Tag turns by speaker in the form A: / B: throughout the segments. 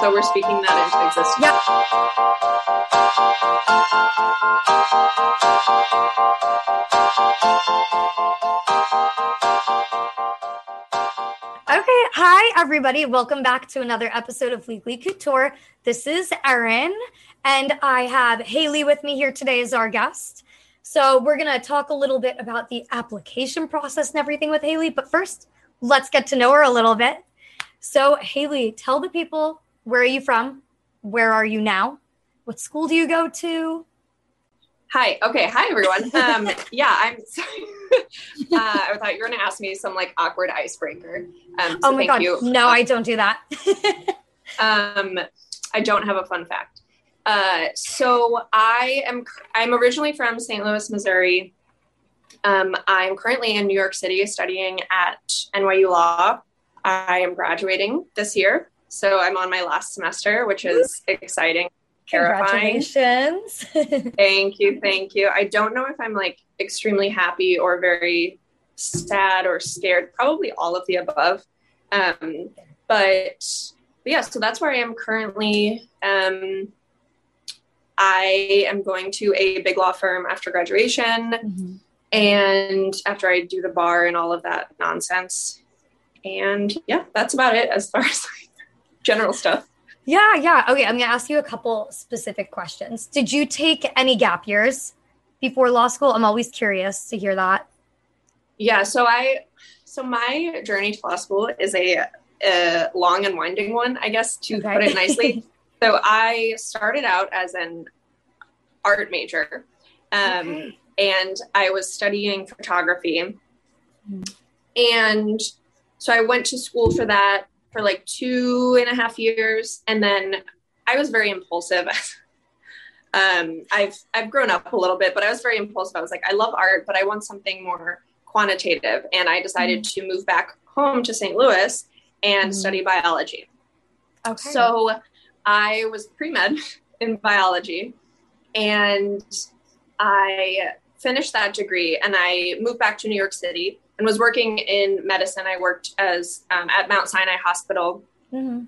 A: So we're speaking that into existence.
B: Yep. Okay, hi everybody. Welcome back to another episode of Weekly Couture. This is Erin, and I have Haley with me here today as our guest. So we're gonna talk a little bit about the application process and everything with Haley. But first, let's get to know her a little bit. So, Haley, tell the people where are you from? Where are you now? What school do you go to?
A: Hi. Okay. Hi, everyone. Um, yeah, I'm sorry. uh, I thought you were going to ask me some like awkward icebreaker. Um, so
B: oh my
A: thank
B: god,
A: you.
B: no, I don't do that.
A: Um, I don't have a fun fact. Uh, so I am. I'm originally from St. Louis, Missouri. Um, I'm currently in New York City studying at NYU Law. I am graduating this year, so I'm on my last semester, which is exciting, terrifying.
B: Congratulations.
A: Thank you, thank you. I don't know if I'm like extremely happy or very sad or scared. Probably all of the above. Um, but, but yeah, so that's where I am currently. Um, I am going to a big law firm after graduation,
B: Mhm.
A: and after I do the bar and all of that nonsense. And yeah, that's about it as far as like, general stuff.
B: Yeah, yeah. Okay, I'm going to ask you a couple specific questions. Did you take any gap years before law school? I'm always curious to hear that.
A: Yeah, so I so my journey to law school is a, a long and winding one, I guess to
B: Okay.
A: put it nicely. so I started out as an art major, um,
B: Okay.
A: and I was studying photography,
B: Mhm.
A: and so I went to school for that for like two and a half years, and then I was very impulsive. um, I've I've grown up a little bit, but I was very impulsive. I was like, I love art, but I want something more quantitative, and I decided to move back home to St. Louis and
B: Mhm.
A: study biology.
B: Okay.
A: So I was pre med in biology, and I finished that degree, and I moved back to New York City and was working in medicine. I worked as um, at Mount Sinai Hospital
B: Mhm.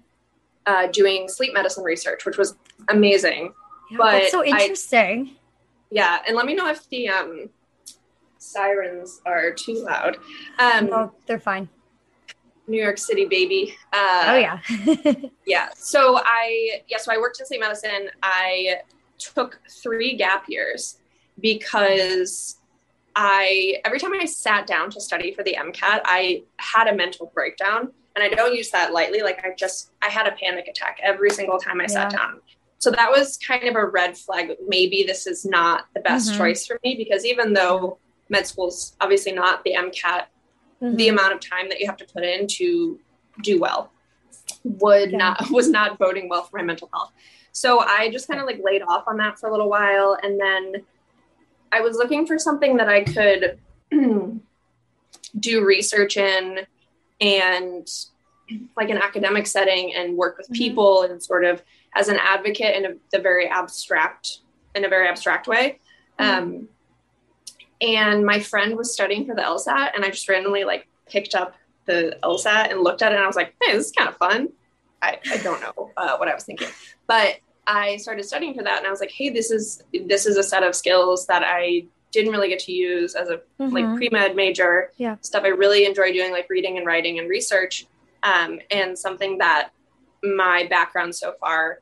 A: uh, doing sleep medicine research, which was amazing.
B: Yeah,
A: but
B: that's so
A: I-
B: interesting.
A: Yeah, and let me know if the um, sirens are too loud. Um,
B: no, they're fine.
A: New York City, baby. Uh,
B: oh yeah.
A: yeah so i yeah so i worked in sleep medicine i took three gap years because i every time i sat down to study for the mcat i had a mental breakdown and i don't use that lightly like i just i had a panic attack every single time i sat down so that was kind of a red flag maybe this is not the best
B: Mhm.
A: choice for me because even though med school's obviously not the mcat
B: Mhm.
A: the amount of time that you have to put in to do well would
B: Yeah.
A: not was not boding well for my mental health. So I just kind of like laid off on that for a little while and then I was looking for something that I could do research in and like an academic setting and work with
B: Mhm.
A: people and sort of as an advocate in a the very abstract in a very abstract way. Um, and my friend was studying for the LSAT, and I just randomly like picked up the LSAT and looked at it, and I was like, "Hey, this is kind of fun." I, I don't know uh, what I was thinking, but I started studying for that, and I was like, "Hey, this is this is a set of skills that I didn't really get to use as a
B: Mhm.
A: like pre-med major
B: Yeah.
A: stuff i really enjoy doing like reading and writing and research um, and something that my background so far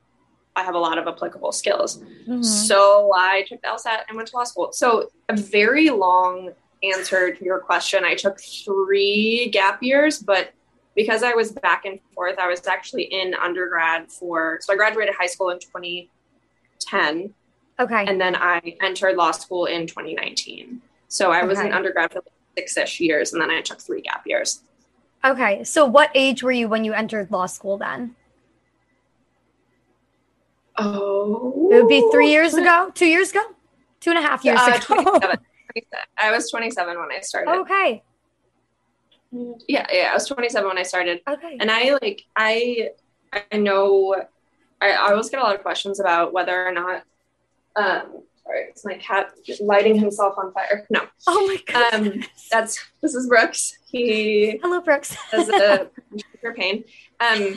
A: i have a lot of applicable skills
B: Mhm.
A: so i took the lsat and went to law school so a very long answer to your question i took three gap years but because i was back and forth i was actually in undergrad for so i graduated high school in 2010
B: Okay.
A: and then I entered law school in 2019. So I was
B: Okay.
A: an undergrad for like six-ish years, and then I took three gap years.
B: Okay. So what age were you when you entered law school then?
A: Oh,
B: It would be three years ago, two years ago, two and a half years
A: Uh,
B: ago.
A: I was 27 when I started.
B: okay.
A: Yeah, yeah, I was 27 when I started,
B: Okay.
A: and I like I I know I, I always get a lot of questions about whether or not. Um, sorry, it's my cat lighting himself on fire. No,
B: oh my god.
A: um, that's this is Brooks. He
B: Hello, Brooks.
A: has a for pain. Um,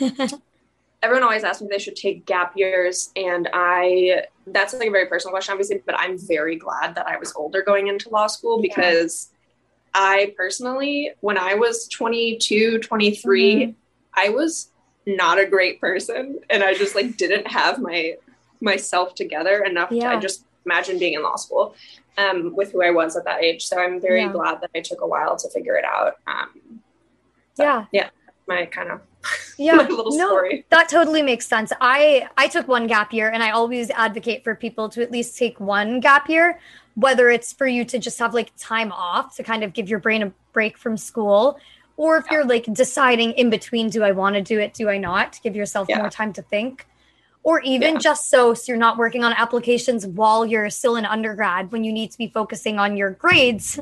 A: everyone always asks me if they should take gap years and i that's like a very personal question obviously but i'm very glad that i was older going into law school because i personally when i was 22 23
B: Mhm.
A: i was not a great person and i just like didn't have my myself together enough to, i just imagine being in law school um, with who i was at that age so i'm very
B: Yeah.
A: glad that i took a while to figure it out um,
B: yeah.
A: my kind of
B: Yeah.
A: little
B: no,
A: story
B: that totally makes sense. I I took one gap year and I always advocate for people to at least take one gap year, whether it's for you to just have like time off to kind of give your brain a break from school or if
A: Yeah.
B: you're like deciding in between do I want to do it, do I not, give yourself
A: Yeah.
B: more time to think. Or even
A: Yeah.
B: just so, so you're not working on applications while you're still in undergrad when you need to be focusing on your grades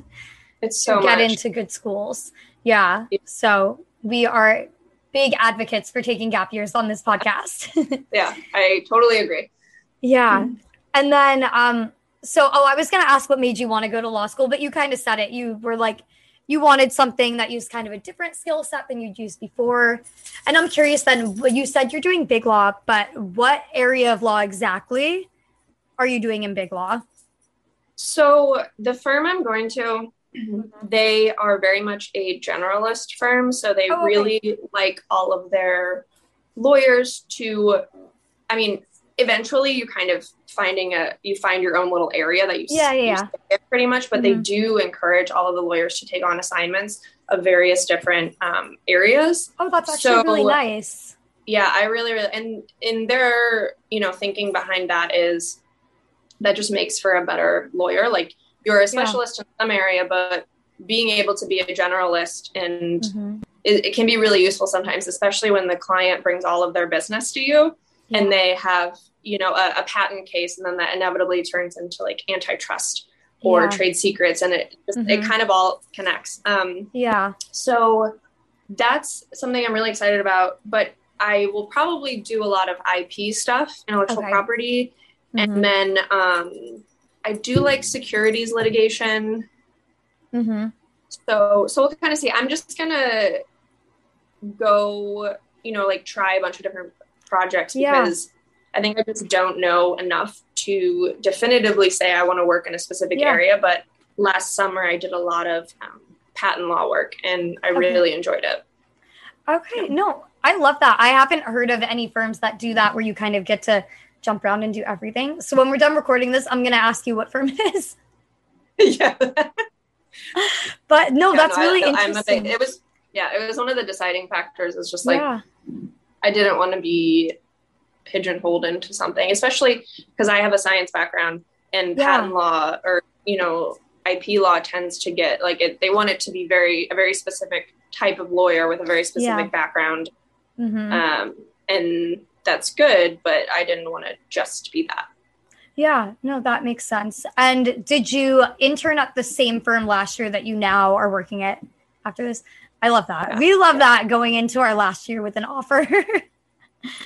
A: it's so
B: to get
A: much.
B: into good schools. Yeah.
A: Yeah.
B: So we are big advocates for taking gap years on this podcast.
A: yeah i totally agree
B: yeah. And then um so oh I was going to ask what made you want to go to law school, but you kind of said it. You were like you wanted something that used kind of a different skill set than you'd used before. And I'm curious then what you said you're doing big law, but what area of law exactly are you doing in big law?
A: So the firm I'm going to, mm-hmm. they are very much a generalist firm. So they
B: Oh, okay.
A: really like all of their lawyers to, I mean, eventually you kind of finding a, you find your own little area that you,
B: Yeah, yeah, yeah.
A: pretty much, but they
B: Mhm.
A: do encourage all of the lawyers to take on assignments of various different um, areas.
B: Oh, that's actually really nice.
A: yeah i really really and in their you know thinking behind that is that just makes for a better lawyer like you're a specialist in some area but being able to be a generalist and
B: Mhm.
A: it, it can be really useful sometimes especially when the client brings all of their business to you
B: Yeah.
A: and they have you know a, a patent case and then that inevitably turns into like antitrust or
B: Yeah.
A: trade secrets and it just, it
B: Mhm.
A: kind of all connects um
B: Yeah.
A: so that's something I'm really excited about. But I will probably do a lot of IP stuff, intellectual
B: Okay.
A: property,
B: Mhm.
A: and then um, I do like securities litigation.
B: Mhm.
A: So so we'll kind of see. I'm just gonna go, you know, like try a bunch of different projects
B: Yeah.
A: I think I just don't know enough to definitively say I want to work in a specific
B: Yeah.
A: area. But last summer I did a lot of um, patent law work, and I
B: Okay.
A: really enjoyed it.
B: Okay, no, I love that. I haven't heard of any firms that do that where you kind of get to jump around and do everything. So when we're done recording this, I'm going to ask you what firm it is.
A: yeah.
B: But no,
A: Yeah,
B: that's
A: no, I-
B: really
A: I'm a
B: interesting.
A: big- it was yeah, it was one of the deciding factors. It's just like
B: yeah,
A: I didn't want to be pigeonholed into something, especially because I have a science background and
B: Yeah.
A: patent law or you know IP law tends to get like it. They want it to be very a very specific type of lawyer with a very specific
B: Yeah.
A: background,
B: Mhm.
A: um, and that's good. But I didn't want to just be that.
B: yeah, no, that makes sense. And did you intern at the same firm last year that you now are working at after this? I love that.
A: Yeah.
B: We love that going into our last year with an offer.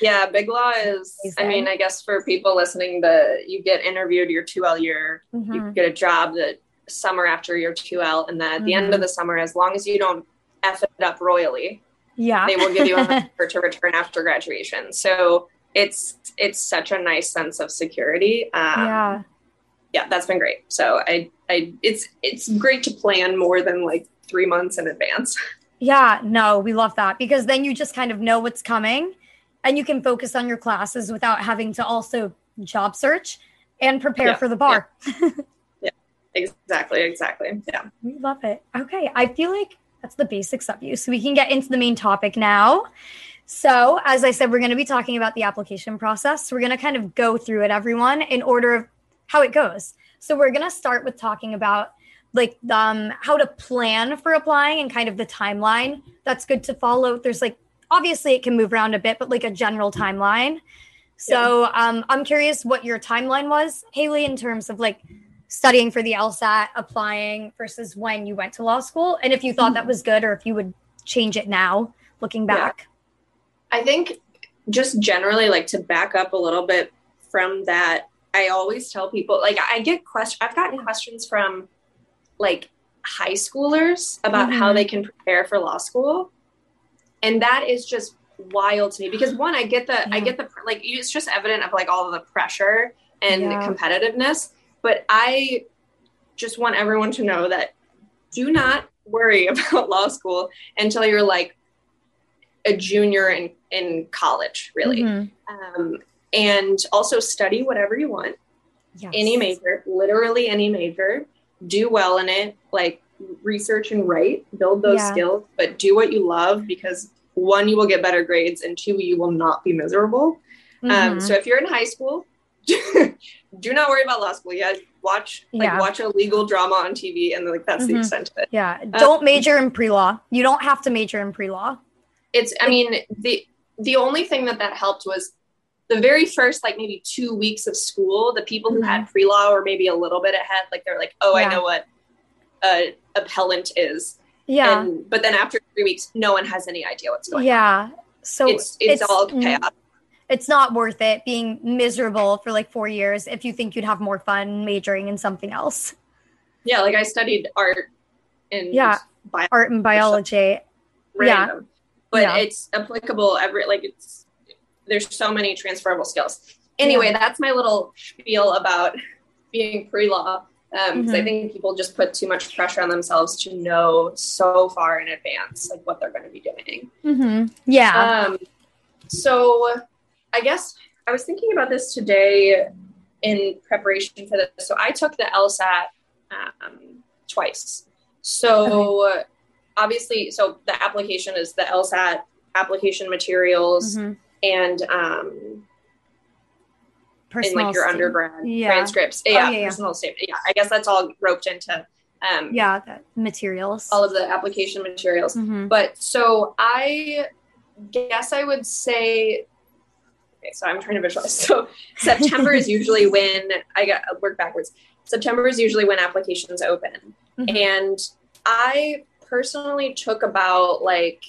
A: Yeah, Big Law is. I mean, I guess for people listening, the you get interviewed your two L year you
B: Mhm.
A: get a job the summer after your 2L, and then at the end of the summer, as long as you don't F it up royally,
B: Yeah,
A: they will give you an offer to return after graduation. So it's it's such a nice sense of security. Um,
B: yeah,
A: yeah, that's been great. So I, I, it's it's great to plan more than like three months in advance.
B: Yeah, no, we love that because then you just kind of know what's coming and you can focus on your classes without having to also job search and prepare
A: Yeah,
B: for the bar.
A: yeah. Exactly, exactly. Yeah.
B: We love it. Okay. I feel like that's the basics of you. So we can get into the main topic now. So, as I said, we're going to be talking about the application process. We're going to kind of go through it, everyone, in order of how it goes. So, we're going to start with talking about like um, how to plan for applying and kind of the timeline that's good to follow. There's like, obviously, it can move around a bit, but like a general timeline. So, um, I'm curious what your timeline was, Haley, in terms of like studying for the LSAT, applying versus when you went to law school, and if you thought that was good or if you would change it now, looking
A: Yeah.
B: back.
A: I think just generally like to back up a little bit from that, I always tell people like I get questions I've gotten questions from like high schoolers about how
B: Mhm.
A: they can prepare for law school. And that is just wild to me because one, I get the I get the like it's just evident of like all of the pressure and
B: Yeah.
A: competitiveness. But I just want everyone to know that do not worry about law school until you're like a junior in, in college, really.
B: Mhm.
A: Um, and also study whatever you want,
B: Yes.
A: any major, literally any major. Do well in it, like research and write, build those
B: Yeah.
A: skills, but do what you love because one, you will get better grades, and two, you will not be miserable. Um,
B: Mhm.
A: so if you're in high school, do not worry about law school. yet. watch like
B: Yeah.
A: watch a legal drama on TV, and like that's the
B: Mhm.
A: extent of it.
B: yeah,
A: uh,
B: don't major in pre law. You don't have to major in pre law.
A: it's i mean the the only thing that that helped was the very first like maybe two weeks of school the people who had pre-law were maybe a little bit ahead like they're like oh
B: Yeah.
A: i know what a appellant is
B: Yeah,
A: and but then after three weeks no one has any idea what's going on.
B: yeah. So
A: on it's it's, all chaos
B: It's not worth it being miserable for like four years if you think you'd have more fun majoring in something else.
A: yeah like i studied art and
B: Yeah.
A: bio-
B: Art and biology.
A: random but
B: Yeah.
A: it's applicable every like it's there's so many transferable skills anyway that's my little spiel about being pre-law um, 'cause I think people just put too much pressure on themselves to know so far in advance like what they're going to be doing
B: hmm Yeah.
A: um, so I guess I was thinking about this today in preparation for this. So I took the LSAT um, twice. So obviously, so the application is the LSAT application materials
B: Mhm.
A: and um, in like your
B: statement.
A: undergrad
B: Yeah.
A: transcripts.
B: Oh,
A: Yeah,
B: yeah, yeah.
A: personal statement. Yeah, I guess that's all roped into um,
B: Yeah, materials.
A: all of the application materials.
B: Mhm.
A: But so I guess I would say, okay, so I'm trying to visualize. So September is usually when I got I work backwards. September is usually when applications open.
B: Mhm.
A: And I personally took about like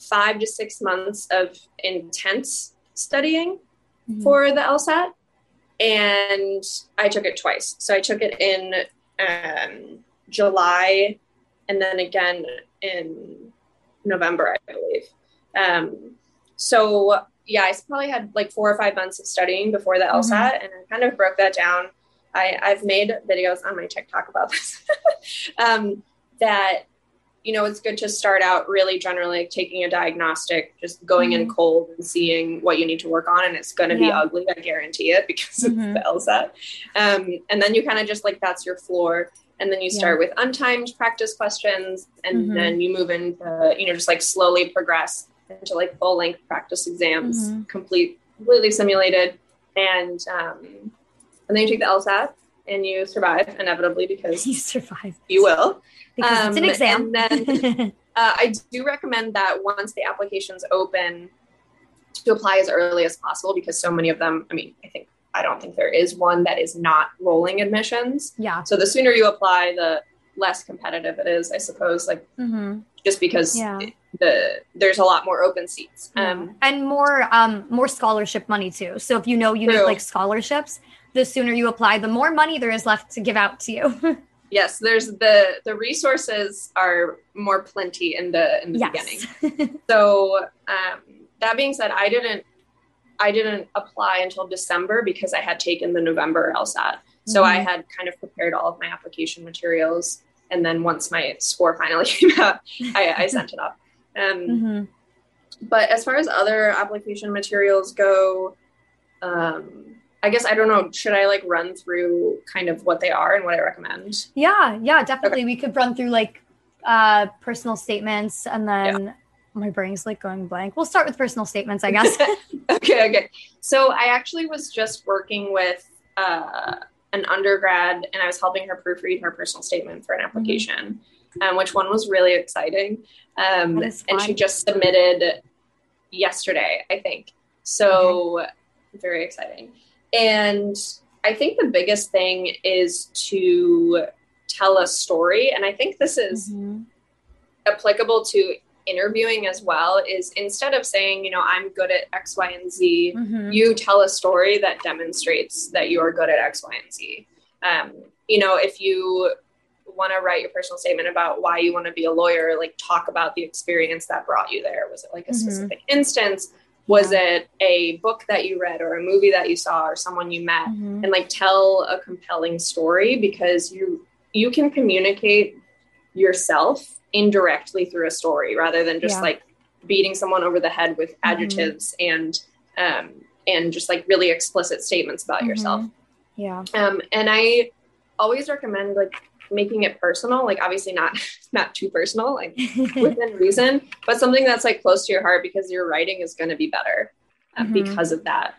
A: five to six months of intense studying
B: Mhm.
A: for the LSAT. And I took it twice. So I took it in um, July and then again in November, I believe. Um, so yeah, I probably had like four or five months of studying before the LSAT, and I kind of broke that down. I, I've made videos on my TikTok about this. um, that you know, it's good to start out really generally taking a diagnostic, just going in cold and seeing what you need to work on, and it's going to be ugly. I guarantee it because
B: Mhm.
A: of the LSAT. Um, and then you kind of just like that's your floor, and then you start with untimed practice questions, and
B: Mhm.
A: then you move into you know just like slowly progress into like full length practice exams,
B: Mhm.
A: complete completely simulated, and um, and then you take the LSAT and you survive inevitably because
B: you survive
A: you will.
B: because it's an
A: Um,
B: exam.
A: and Uh, I do recommend that once the applications open, to apply as early as possible because so many of them. I mean, I think I don't think there is one that is not rolling admissions.
B: yeah.
A: So the sooner you apply, the less competitive it is, I suppose. Like
B: hmm
A: just because
B: Yeah.
A: the there's a lot more open seats. Um,
B: and more um more scholarship money too. So if you know you need like scholarships, the sooner you apply, the more money there is left to give out to you.
A: yes, there's the the resources are more plenty in the in the beginning. So um, that being said, I didn't I didn't apply until December because I had taken the November LSAT. So I
B: Mhm.
A: had kind of prepared all of my application materials. And then once my score finally came out, I, I sent it up. Um,
B: Mhm.
A: but as far as other application materials go, um, I guess I don't know. Should I like run through kind of what they are and what I recommend?
B: Yeah, yeah, definitely. We could run through like uh personal statements and then my brain's like going blank. We'll start with personal statements, I guess.
A: okay, okay. So I actually was just working with uh, an undergrad, and I was helping her proofread her personal statement for an application, um, which one was really exciting. Um, and she just submitted yesterday, I think. So very exciting. And I think the biggest thing is to tell a story, and I think this is
B: Mhm.
A: applicable to interviewing as well is instead of saying you know i'm good at x y and z
B: Mhm.
A: you tell a story that demonstrates that you are good at x y and z um, you know if you want to write your personal statement about why you want to be a lawyer like talk about the experience that brought you there was it like a
B: Mhm.
A: specific instance was it a book that you read or a movie that you saw or someone you met
B: Mhm.
A: and like tell a compelling story because you you can communicate yourself indirectly through a story rather than just
B: Yeah.
A: like beating someone over the head with adjectives and um and just like really explicit statements about yourself
B: Mhm. Yeah.
A: um and i always recommend like making it personal like obviously not not too personal like within reason, but something that's like close to your heart because your writing is going to be better uh,
B: Mhm.
A: because of that.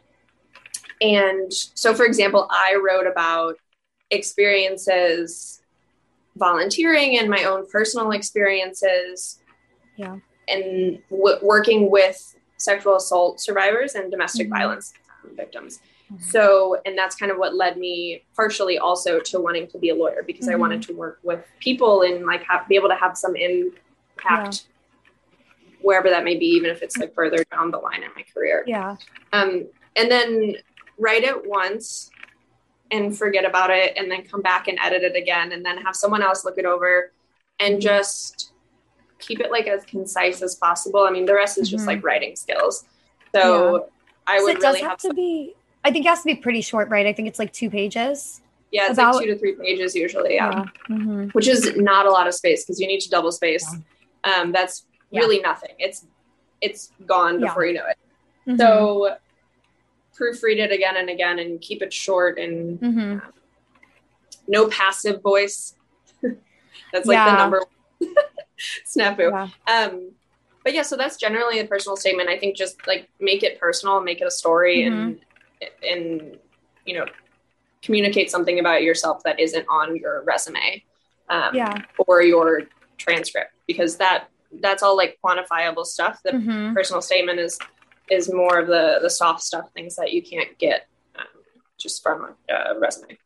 A: And so, for example, I wrote about experiences volunteering and my own personal experiences
B: Yeah.
A: and w- working with sexual assault survivors and domestic
B: Mhm.
A: violence victims.
B: Mhm.
A: So, and that's kind of what led me partially also to wanting to be a lawyer because I
B: Mhm.
A: wanted to work with people and like have, be able to have some impact wherever that may be, even if it's like further down the line in my career.
B: Yeah.
A: Um, and then write it once and forget about it and then come back and edit it again and then have someone else look it over and just keep it like as concise as possible. I mean, the rest is just
B: Mhm.
A: like writing skills. So I
B: So
A: would
B: it does
A: really
B: have
A: have,
B: to
A: some,
B: be I think it has to be pretty short, right? I think it's like two pages.
A: yeah, it's
B: about-
A: like two to three pages usually. Yeah.
B: Mhm.
A: Which is not a lot of space because you need to double space. Um, that's
B: Yeah.
A: really nothing. It's, it's gone
B: Yeah.
A: before you know it.
B: Mhm.
A: So proofread it again and again and keep it short and
B: Mhm.
A: no passive voice. that's like the number one snafu.
B: Yeah.
A: Um, but yeah, so that's generally a personal statement. I think just like make it personal, make it a story, and and you know communicate something about yourself that isn't on your resume um,
B: Yeah.
A: or your transcript because that that's all like quantifiable stuff. The
B: Mhm.
A: personal statement is is more of the the soft stuff, things that you can't get um, just from a, a resume.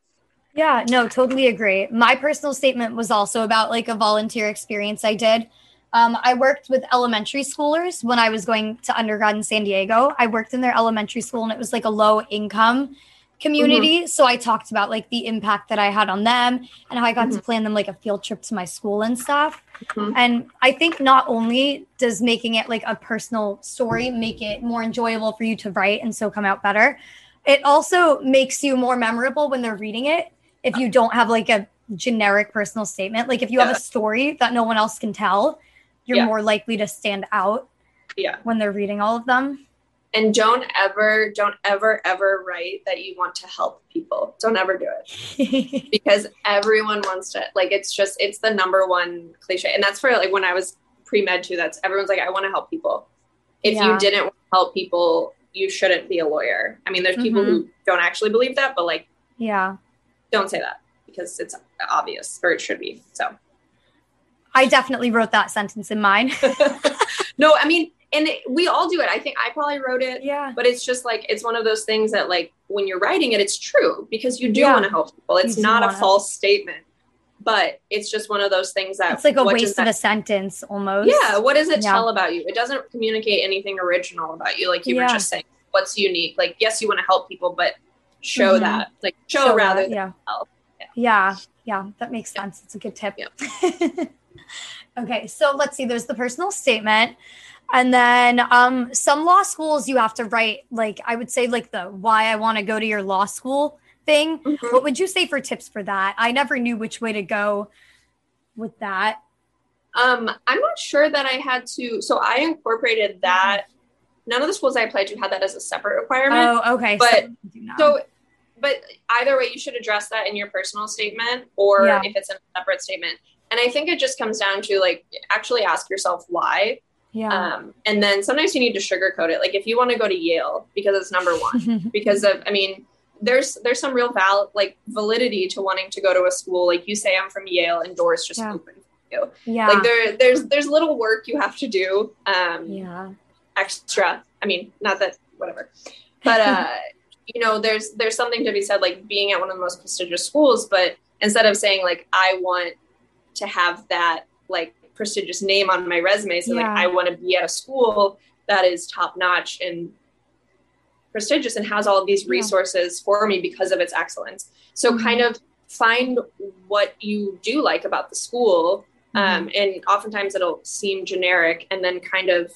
B: Yeah, no, totally agree. My personal statement was also about like a volunteer experience I did. Um, I worked with elementary schoolers when I was going to undergrad in San Diego. I worked in their elementary school and it was like a low income community. So I talked about like the impact that I had on them and how I got to plan them like a field trip to my school and stuff.
A: Mhm.
B: And I think not only does making it like a personal story make it more enjoyable for you to write and so come out better, it also makes you more memorable when they're reading it if you don't have like a generic personal statement. Like if you have a story that no one else can tell, you're
A: Yeah.
B: more likely to stand out
A: Yeah.
B: when they're reading all of them.
A: And don't ever, don't ever, ever write that you want to help people. Don't ever do it. because everyone wants to like it's just it's the number one cliche and that's for like when i was pre-med too that's everyone's like i want to help people if
B: Yeah.
A: you didn't help people you shouldn't be a lawyer i mean there's people who mm-hmm. don't actually believe that but like
B: yeah.
A: don't say that because it's obvious or it should be so
B: I definitely wrote that sentence in mine.
A: no i mean and it, we all do it i think i probably wrote it
B: yeah.
A: but it's just like it's one of those things that like when you're writing it it's true because you do
B: Yeah.
A: want to help people it's not a false statement but it's just one of those things that
B: It's like a waste
A: that
B: of a sentence almost.
A: Yeah, what does it
B: Yeah.
A: tell about you? It doesn't communicate anything original about you, like you
B: Yeah.
A: were just saying. What's unique? Like, yes, you want to help people, but show
B: Mhm.
A: that, like, show,
B: uh,
A: rather than
B: yeah.
A: help. Yeah.
B: yeah yeah that makes sense it's a good tip
A: Yeah.
B: okay so let's see there's the personal statement And then um, some law schools you have to write like I would say like the why I want to go to your law school thing.
A: Mhm.
B: What would you say for tips for that? I never knew which way to go with that.
A: Um, I'm not sure that I had to. So I incorporated that. None of the schools I applied to had that as a separate requirement.
B: Oh, okay.
A: But-
B: so.
A: So, but either way, you should address that in your personal statement or
B: Yeah.
A: if it's a separate statement. And I think it just comes down to like actually ask yourself why.
B: yeah.
A: Um, and then sometimes you need to sugarcoat it. Like if you want to go to Yale because it's number one, because of, I mean, there's there's some real val like validity to wanting to go to a school. Like you say, I'm from Yale, and doors just
B: Yeah.
A: open for you.
B: yeah.
A: Like there there's there's little work you have to do. Um,
B: yeah.
A: extra. I mean, not that whatever, but uh, you know, there's there's something to be said like being at one of the most prestigious schools, but instead of saying like I want to have that like prestigious name on my resume, so like I want to be at a school that is top notch and prestigious and has all of these
B: Yeah.
A: resources for me because of its excellence. So
B: Mhm.
A: kind of find what you do like about the school
B: Mm-hmm.
A: um, and oftentimes it'll seem generic and then kind of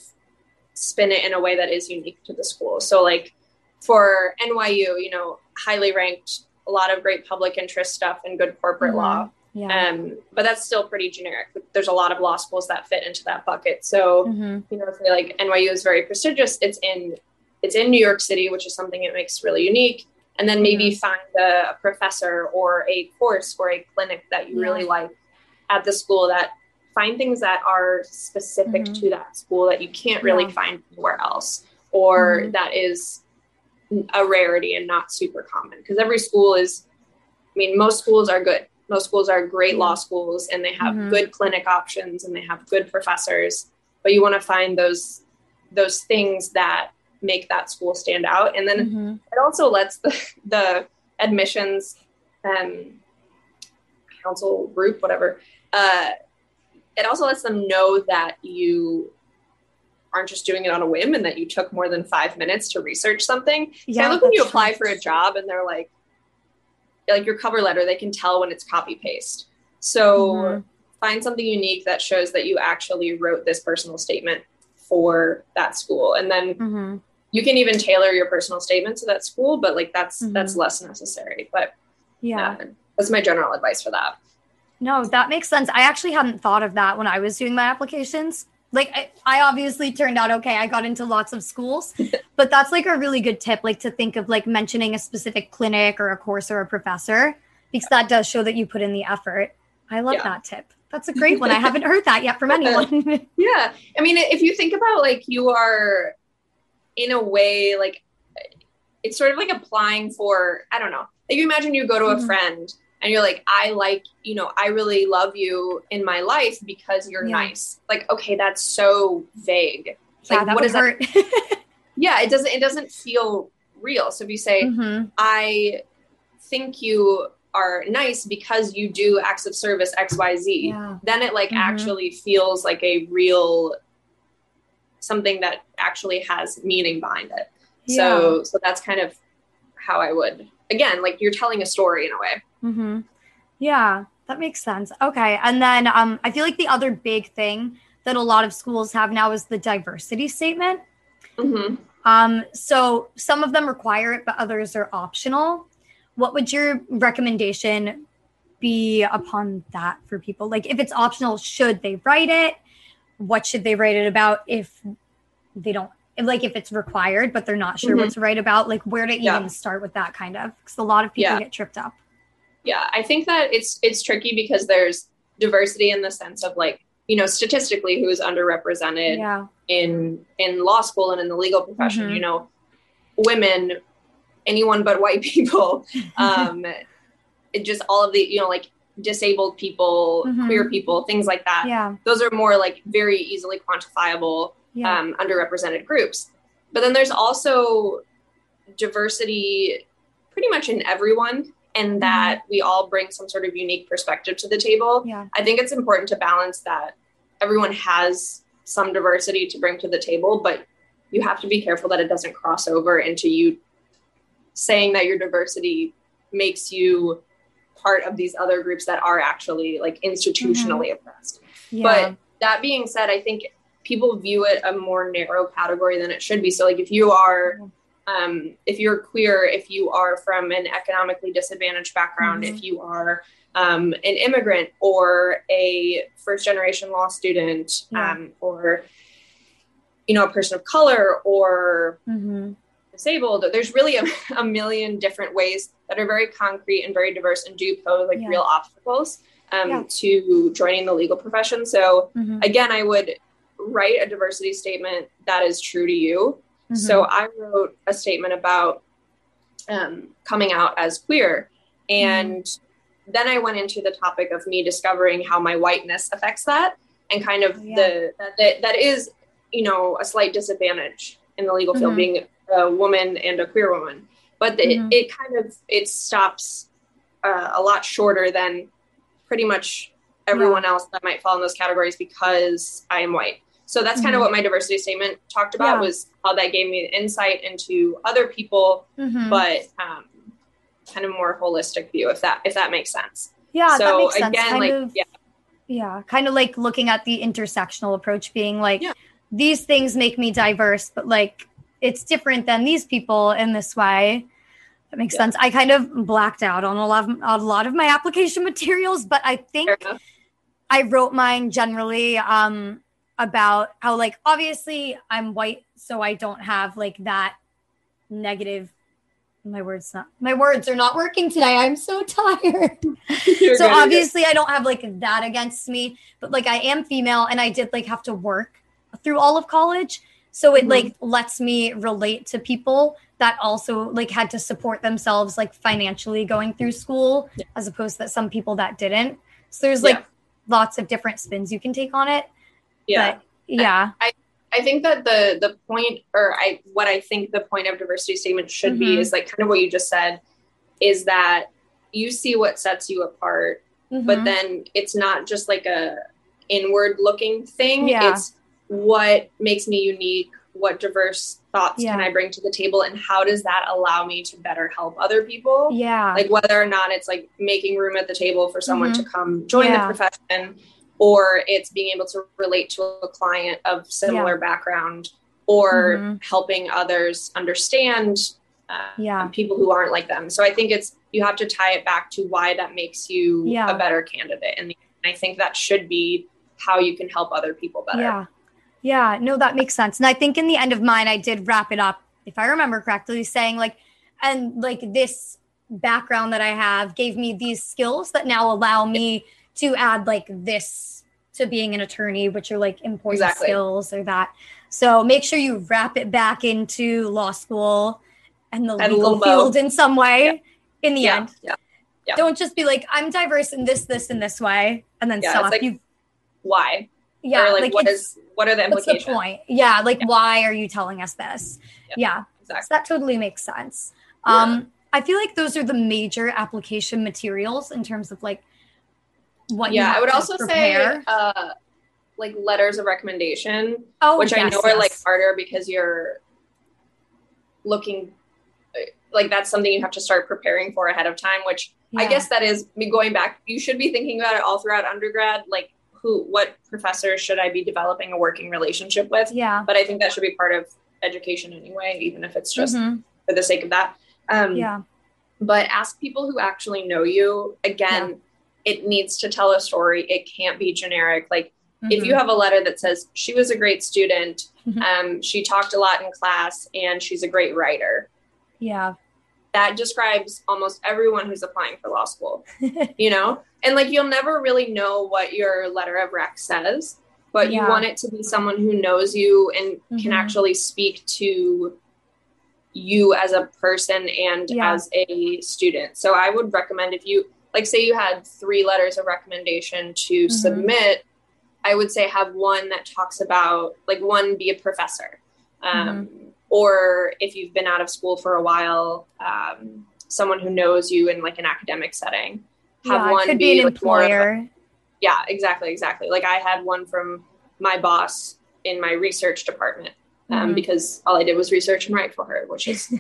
A: spin it in a way that is unique to the school so like for nyu you know highly ranked a lot of great public interest stuff and good corporate
B: Mhm.
A: law
B: yeah.
A: um, but that's still pretty generic there's a lot of law schools that fit into that bucket so
B: Mhm.
A: you know say like nyu is very prestigious it's in it's in new york city which is something it makes really unique and then maybe
B: Mm-hmm.
A: find a, a professor or a course or a clinic that you
B: Yeah.
A: really like at the school that find things that are specific
B: Mhm.
A: to that school that you can't really
B: Yeah.
A: find anywhere else or
B: Mhm.
A: that is a rarity and not super common because every school is i mean most schools are good most schools are great law schools and they have
B: Mhm.
A: good clinic options and they have good professors but you want to find those those things that make that school stand out and then
B: Mhm.
A: it also lets the, the admissions um, council group whatever uh, it also lets them know that you aren't just doing it on a whim and that you took more than five minutes to research something yeah, I look when you apply for a job and they're like like your cover letter they can tell when it's copy paste so
B: Mhm.
A: find something unique that shows that you actually wrote this personal statement for that school and then
B: Mhm.
A: you can even tailor your personal statement to that school but like that's
B: Mhm.
A: that's less necessary but
B: Yeah.
A: yeah that's my general advice for that
B: No, that makes sense. I actually hadn't thought of that when I was doing my applications. Like, I, I obviously turned out okay. I got into lots of schools, but that's like a really good tip, like to think of like mentioning a specific clinic or a course or a professor, because that does show that you put in the effort. I love
A: Yeah.
B: that tip. That's a great one. I haven't heard that yet from anyone.
A: yeah i mean if you think about like you are in a way like it's sort of like applying for i don't know like you imagine you go to a
B: Mhm.
A: friend and you're like i like you know i really love you in my life because you're
B: Yeah.
A: nice like okay that's so vague
B: yeah,
A: like what does that yeah it doesn't it doesn't feel real so if you say
B: Mhm.
A: i think you are nice because you do acts of service xyz
B: Yeah.
A: then it like
B: Mhm.
A: actually feels like a real something that actually has meaning behind it so so that's kind of how i would again like you're telling a story in a way
B: hmm Yeah, that makes sense. Okay. And then um, I feel like the other big thing that a lot of schools have now is the diversity statement.
A: hmm
B: Um, so some of them require it, but others are optional. What would your recommendation be upon that for people? Like, if it's optional, should they write it? What should they write it about if they don't? Like, if it's required, but they're not sure what to write about, like, where to
A: Yeah.
B: even start with that kind of? Because a lot of people
A: Yeah.
B: get tripped up.
A: Yeah i think that it's it's tricky because there's diversity in the sense of like you know statistically who is underrepresented
B: Yeah.
A: in in law school and in the legal profession
B: Mhm.
A: you know women anyone but white people um it just all of the you know like disabled people
B: Mhm.
A: queer people things like that
B: Yeah.
A: those are more like very easily quantifiable
B: Yeah.
A: um, underrepresented groups but then there's also diversity pretty much in everyone and mm-hmm. that we all bring some sort of unique perspective to the table
B: yeah.
A: I think it's important to balance that everyone has some diversity to bring to the table, but you have to be careful that it doesn't cross over into you saying that your diversity makes you part of these other groups that are actually like institutionally mm-hmm. oppressed.
B: Yeah.
A: But that being said, I think people view it a more narrow category than it should be. So like if you are um, if you're queer, if you are from an economically disadvantaged background, mm-hmm. if you are um, an immigrant or a first generation law student yeah. um, or you know a person of color or mm-hmm. disabled there's really a, a, million different ways that are very concrete and very diverse and do pose like yeah. real obstacles um, yeah. to joining the legal profession so mm-hmm. again i would write a diversity statement that is true to you mm-hmm. so i wrote a statement about um, coming out as queer and mm-hmm then I went into the topic of me discovering how my whiteness affects that and kind of oh, yeah. the that, that is you know a slight disadvantage in the legal field mm-hmm. being a woman and a queer woman but the, mm-hmm. it, it, kind of it stops uh, a lot shorter than pretty much everyone yeah. else that might fall in those categories because i am white so that's mm-hmm. kind of what my diversity statement talked about yeah. was how that gave me insight into other people mm-hmm. but um, kind of more holistic view if that if that makes sense
B: yeah so that makes again kind like of, yeah yeah kind of like looking at the intersectional approach being like yeah. these things make me diverse but like it's different than these people in this way that makes yeah. sense i kind of blacked out on a lot of a lot of my application materials but i think i wrote mine generally um about how like obviously i'm white so i don't have like that negative my words not my words are not working today. I'm so tired. so obviously I don't have like that against me, but like I am female and I did like have to work through all of college. So it mm-hmm. like lets me relate to people that also like had to support themselves like financially going through school yeah. as opposed to some people that didn't. So there's like yeah. lots of different spins you can take on it. Yeah. But, yeah.
A: I, I I think that the the point or I what I think the point of diversity statement should mm-hmm. be is like kind of what you just said is that you see what sets you apart mm-hmm. but then it's not just like a inward looking thing yeah. it's what makes me unique what diverse thoughts yeah. can I bring to the table and how does that allow me to better help other people?
B: Yeah.
A: Like whether or not it's like making room at the table for someone mm-hmm. to come join yeah. the profession or it's being able to relate to a client of similar yeah. background or mm-hmm. helping others understand uh, yeah. people who aren't like them. So I think it's you have to tie it back to why that makes you yeah. a better candidate, and I think that should be how you can help other people better.
B: Yeah, yeah, no, that makes sense. And I think in the end of mine, I did wrap it up, if I remember correctly, saying like, and like this background that I have gave me these skills that now allow me to add like this to being an attorney, which are like important exactly. skills or that. So make sure you wrap it back into law school and the and legal field in some way yeah. in the yeah. end. Yeah. yeah. Don't just be like, I'm diverse in this, this, and this way, and then stop.
A: Like,
B: you
A: why? Yeah, or like, like what is what are the implications?
B: What's the point? Yeah, like why are you telling us this? Yeah, exactly. So that totally makes sense. Um, I feel like those are the major application materials in terms of like what
A: yeah i would also prepare. say uh like letters of recommendation oh, which yes, i know yes. are like harder because you're looking like that's something you have to start preparing for ahead of time which yeah. i guess that is me going back you should be thinking about it all throughout undergrad like who what professor should i be developing a working relationship with
B: yeah
A: but i think that should be part of education anyway even if it's just mm-hmm. for the sake of that um
B: yeah
A: but ask people who actually know you again yeah it needs to tell a story. It can't be generic. Like mm-hmm. if you mm-hmm. have a letter that says she was a great student, mm-hmm. um, she talked a lot in class, and she's a great writer.
B: Yeah.
A: That describes almost everyone who's applying for law school, you know? And like you'll never really know what your letter of rec says, but yeah. you want it to be someone who knows you and mm-hmm. can actually speak to you as a person and yeah. as a student. So I would recommend if you like say you had three letters of recommendation to mm-hmm. submit i would say have one that talks about like one be a professor um, mm-hmm. or if you've been out of school for a while um, someone who knows you in like an academic setting
B: have yeah, one could be, be an like employer
A: yeah exactly exactly like i had one from my boss in my research department um, mm-hmm. because all i did was research and write for her which is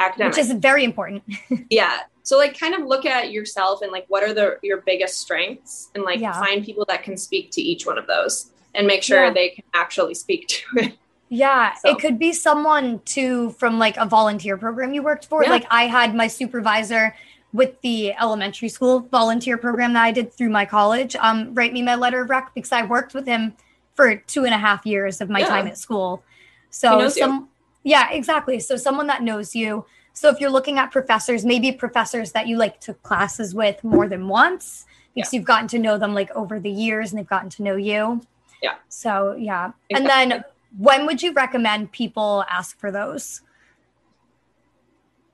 A: academic
B: which is very important
A: yeah so like kind of look at yourself and like what are the your biggest strengths and like yeah. find people that can speak to each one of those and make sure
B: Yeah.
A: they can actually speak to it.
B: Yeah,
A: So-
B: it could be someone too from like a volunteer program you worked for.
A: Yeah.
B: Like I had my supervisor with the elementary school volunteer program that I did through my college um, write me my letter of rec because I worked with him for two and a half years of my
A: Yeah.
B: time at school. So
A: knows you.
B: some, yeah, exactly. So someone that knows you. So if you're looking at professors, maybe professors that you like took classes with more than once because you've gotten to know them like over the years and they've gotten to know you.
A: Yeah.
B: So yeah. And then when would you recommend people ask for those?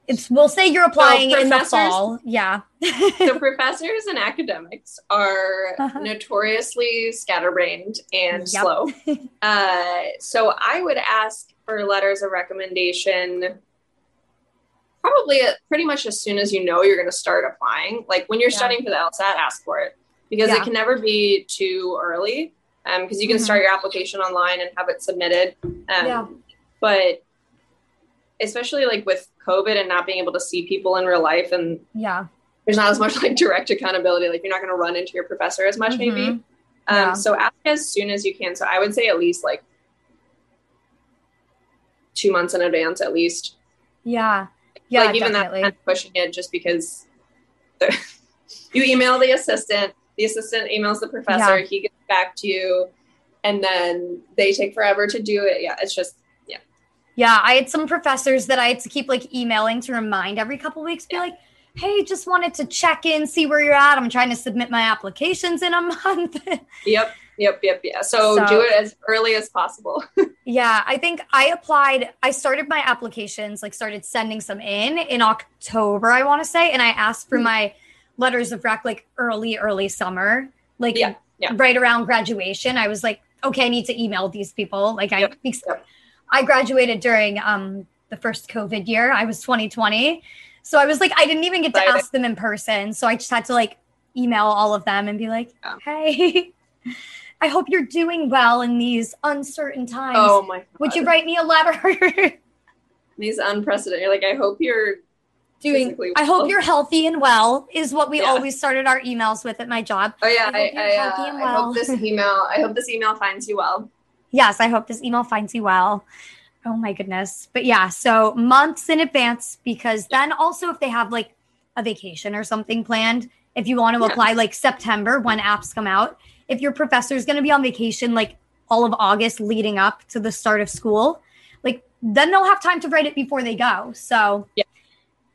B: It's we'll say you're applying in the fall. Yeah.
A: so professors and academics are
B: Uh-huh.
A: notoriously scatterbrained and
B: Yep.
A: slow. Uh, so I would ask for letters of recommendation probably pretty much as soon as you know you're going to start applying. Like when you're
B: Yeah.
A: studying for the LSAT, ask for it because
B: Yeah.
A: it can never be too early. Because you can
B: Mhm.
A: start your application online and have it submitted. Um,
B: Yeah.
A: But especially like with COVID and not being able to see people in real life and
B: yeah.
A: there's not as much like direct accountability. Like you're not going to run into your professor as much, maybe.
B: Mhm.
A: Um,
B: Yeah.
A: So ask as soon as you can. So I would say at least like two months in advance, at least.
B: Yeah. Yeah.
A: like even
B: definitely.
A: that kind of pushing it just because you email the assistant, the assistant emails the professor,
B: Yeah.
A: he gets back to you, and then they take forever to do it. Yeah, it's just
B: Yeah, Yeah, I had some professors that I had to keep like emailing to remind every couple weeks, be like, hey, just wanted to check in, see where you're at. I'm trying to submit my applications in a month.
A: yep, yep, yep, yeah. So,
B: So-
A: do it as early as possible.
B: yeah, I think I applied, I started my applications, like started sending some in in October, I want to say. And I asked for
A: Mhm.
B: my letters of rec like early, early summer, like
A: Yeah, yeah.
B: right around graduation. I was like, okay, I need to email these people. Like I,
A: Yep.
B: I graduated during um the first COVID year. I was 2020. So I was like, I didn't even get to ask them in person. So I just had to like email all of them and be like, hey, I hope you're doing well in these uncertain times.
A: oh my! God.
B: Would you write me a letter?
A: these unprecedented? Like, I hope you're
B: doing
A: physically
B: I hope you're healthy and well is what we
A: Yeah.
B: always started our emails with at my job.
A: Oh yeah,
B: I
A: I,
B: hope
A: I, uh,
B: and
A: I hope this email. I hope this email finds you well.
B: Yes, I hope this email finds you well. Oh my goodness. But yeah, so months in advance because then also if they have like a vacation or something planned, if you want to
A: Yeah.
B: apply like September when apps come out, if your professor is going to be on vacation like all of August leading up to the start of school, like then they'll have time to write it before they go. So
A: Yeah.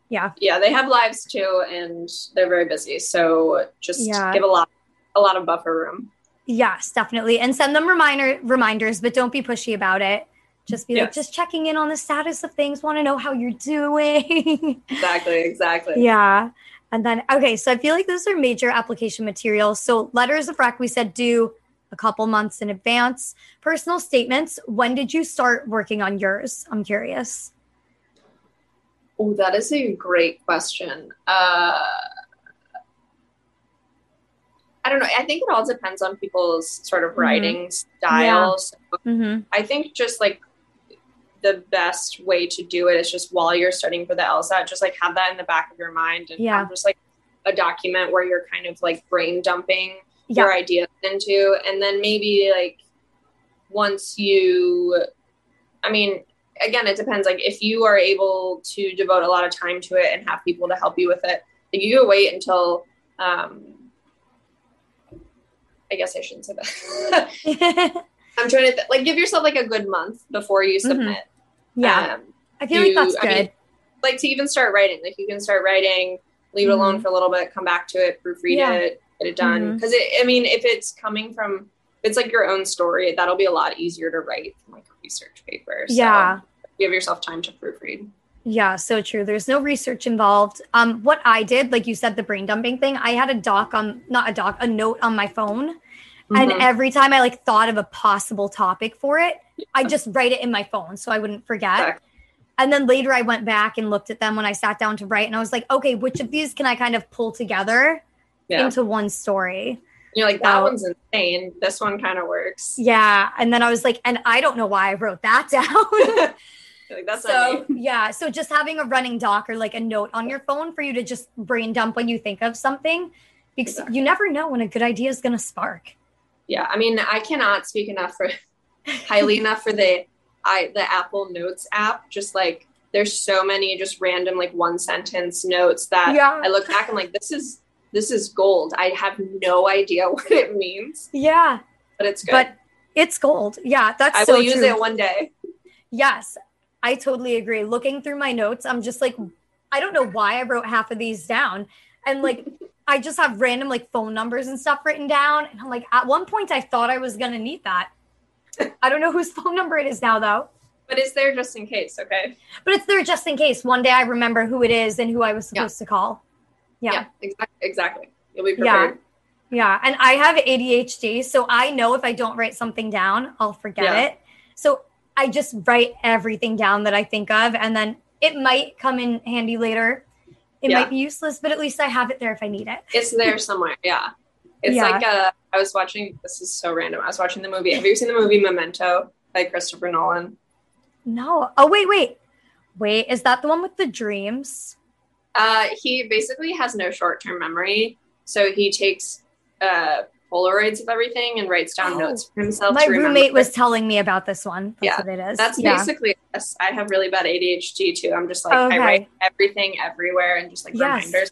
B: Yeah.
A: Yeah, they have lives too, and they're very busy. So just
B: Yeah.
A: give a lot, a lot of buffer room.
B: Yes, definitely. And send them reminder reminders, but don't be pushy about it. Just be like, just checking in on the status of things, want to know how you're doing.
A: Exactly, exactly.
B: yeah. And then okay, so I feel like those are major application materials. So letters of rec, we said do a couple months in advance. Personal statements, when did you start working on yours? I'm curious.
A: Oh, that is a great question. Uh, I don't know. I think it all depends on people's sort of
B: Mhm.
A: writing styles.
B: Mm-hmm.
A: I think just like the best way to do it is just while you're studying for the LSAT, just like have that in the back of your mind and
B: Yeah.
A: have just like a document where you're kind of like brain dumping
B: Yeah.
A: your ideas into. And then maybe like once you, I mean, again, it depends. Like if you are able to devote a lot of time to it and have people to help you with it, like you wait until, um, I guess I shouldn't say that. I'm trying to th- like give yourself like a good month before you submit.
B: Mm-hmm. Yeah.
A: Um,
B: I feel like that's
A: I mean,
B: good.
A: like to even start writing. Like you can start writing, leave it alone for a little bit, come back to it, proofread
B: Mm-hmm. Yeah.
A: it, get it done.
B: Mhm.
A: Because it, I mean, if it's coming from, if it's like your own story, that'll be a lot easier to write than like a research paper. So
B: yeah.
A: give yourself time to proofread.
B: Yeah, so true. There's no research involved. Um, what I did, like you said, the brain dumping thing, I had a doc on, not a doc, a note on my phone. And
A: Mhm.
B: every time I like thought of a possible topic for it, I just write it in my phone so I wouldn't forget. And then later I went back and looked at them when I sat down to write and I was like, okay, which of these can I kind of pull together
A: yeah.
B: into one story?
A: You're like, that one's insane. This one kind of works.
B: Yeah. And then I was like, and I don't know why I wrote that down.
A: Like, that's
B: so yeah so just having a running doc or like a note on your phone for you to just brain dump when you think of something because
A: Exactly.
B: you never know when a good idea is going to spark
A: Yeah, I mean, I cannot speak enough for highly enough for the I the Apple Notes app. Just like there's so many just random like one sentence notes that
B: Yeah.
A: I look back and like this is this is gold. I have no idea what it means,
B: Yeah,
A: but it's good.
B: but it's gold. Yeah, that's
A: I
B: so
A: will use
B: true.
A: it one day.
B: Yes, I totally agree. Looking through my notes, I'm just like, I don't know why I wrote half of these down. And like, I just have random like phone numbers and stuff written down. And I'm like, at one point, I thought I was going to need that. I don't know whose phone number it is now, though.
A: But it's there just in case, okay?
B: But it's there just in case. One day I remember who it is and who I was
A: Yeah.
B: supposed to call. Yeah.
A: exactly. Exactly. You'll be
B: Yeah.
A: prepared.
B: Yeah. And I have ADHD. So I know if I don't write something down, I'll forget
A: Yeah.
B: it. So I just write everything down that I think of. And then it might come in handy later. It
A: Yeah.
B: might be useless, but at least I have it there if I need it.
A: It's there somewhere. Yeah. It's
B: Yeah.
A: like uh I was watching this is so random. I was watching the movie. Have you seen the movie Memento by Christopher Nolan?
B: No. Oh, wait, wait. Wait, is that the one with the dreams?
A: Uh he basically has no short-term memory. So he takes uh Polaroids of everything and writes down
B: Oh.
A: notes for himself.
B: My roommate was telling me about this one. That's
A: Yeah,
B: what it is.
A: That's
B: yeah.
A: basically us. I have really bad ADHD too. I'm just like
B: Okay.
A: I write everything everywhere and just like
B: Yes.
A: reminders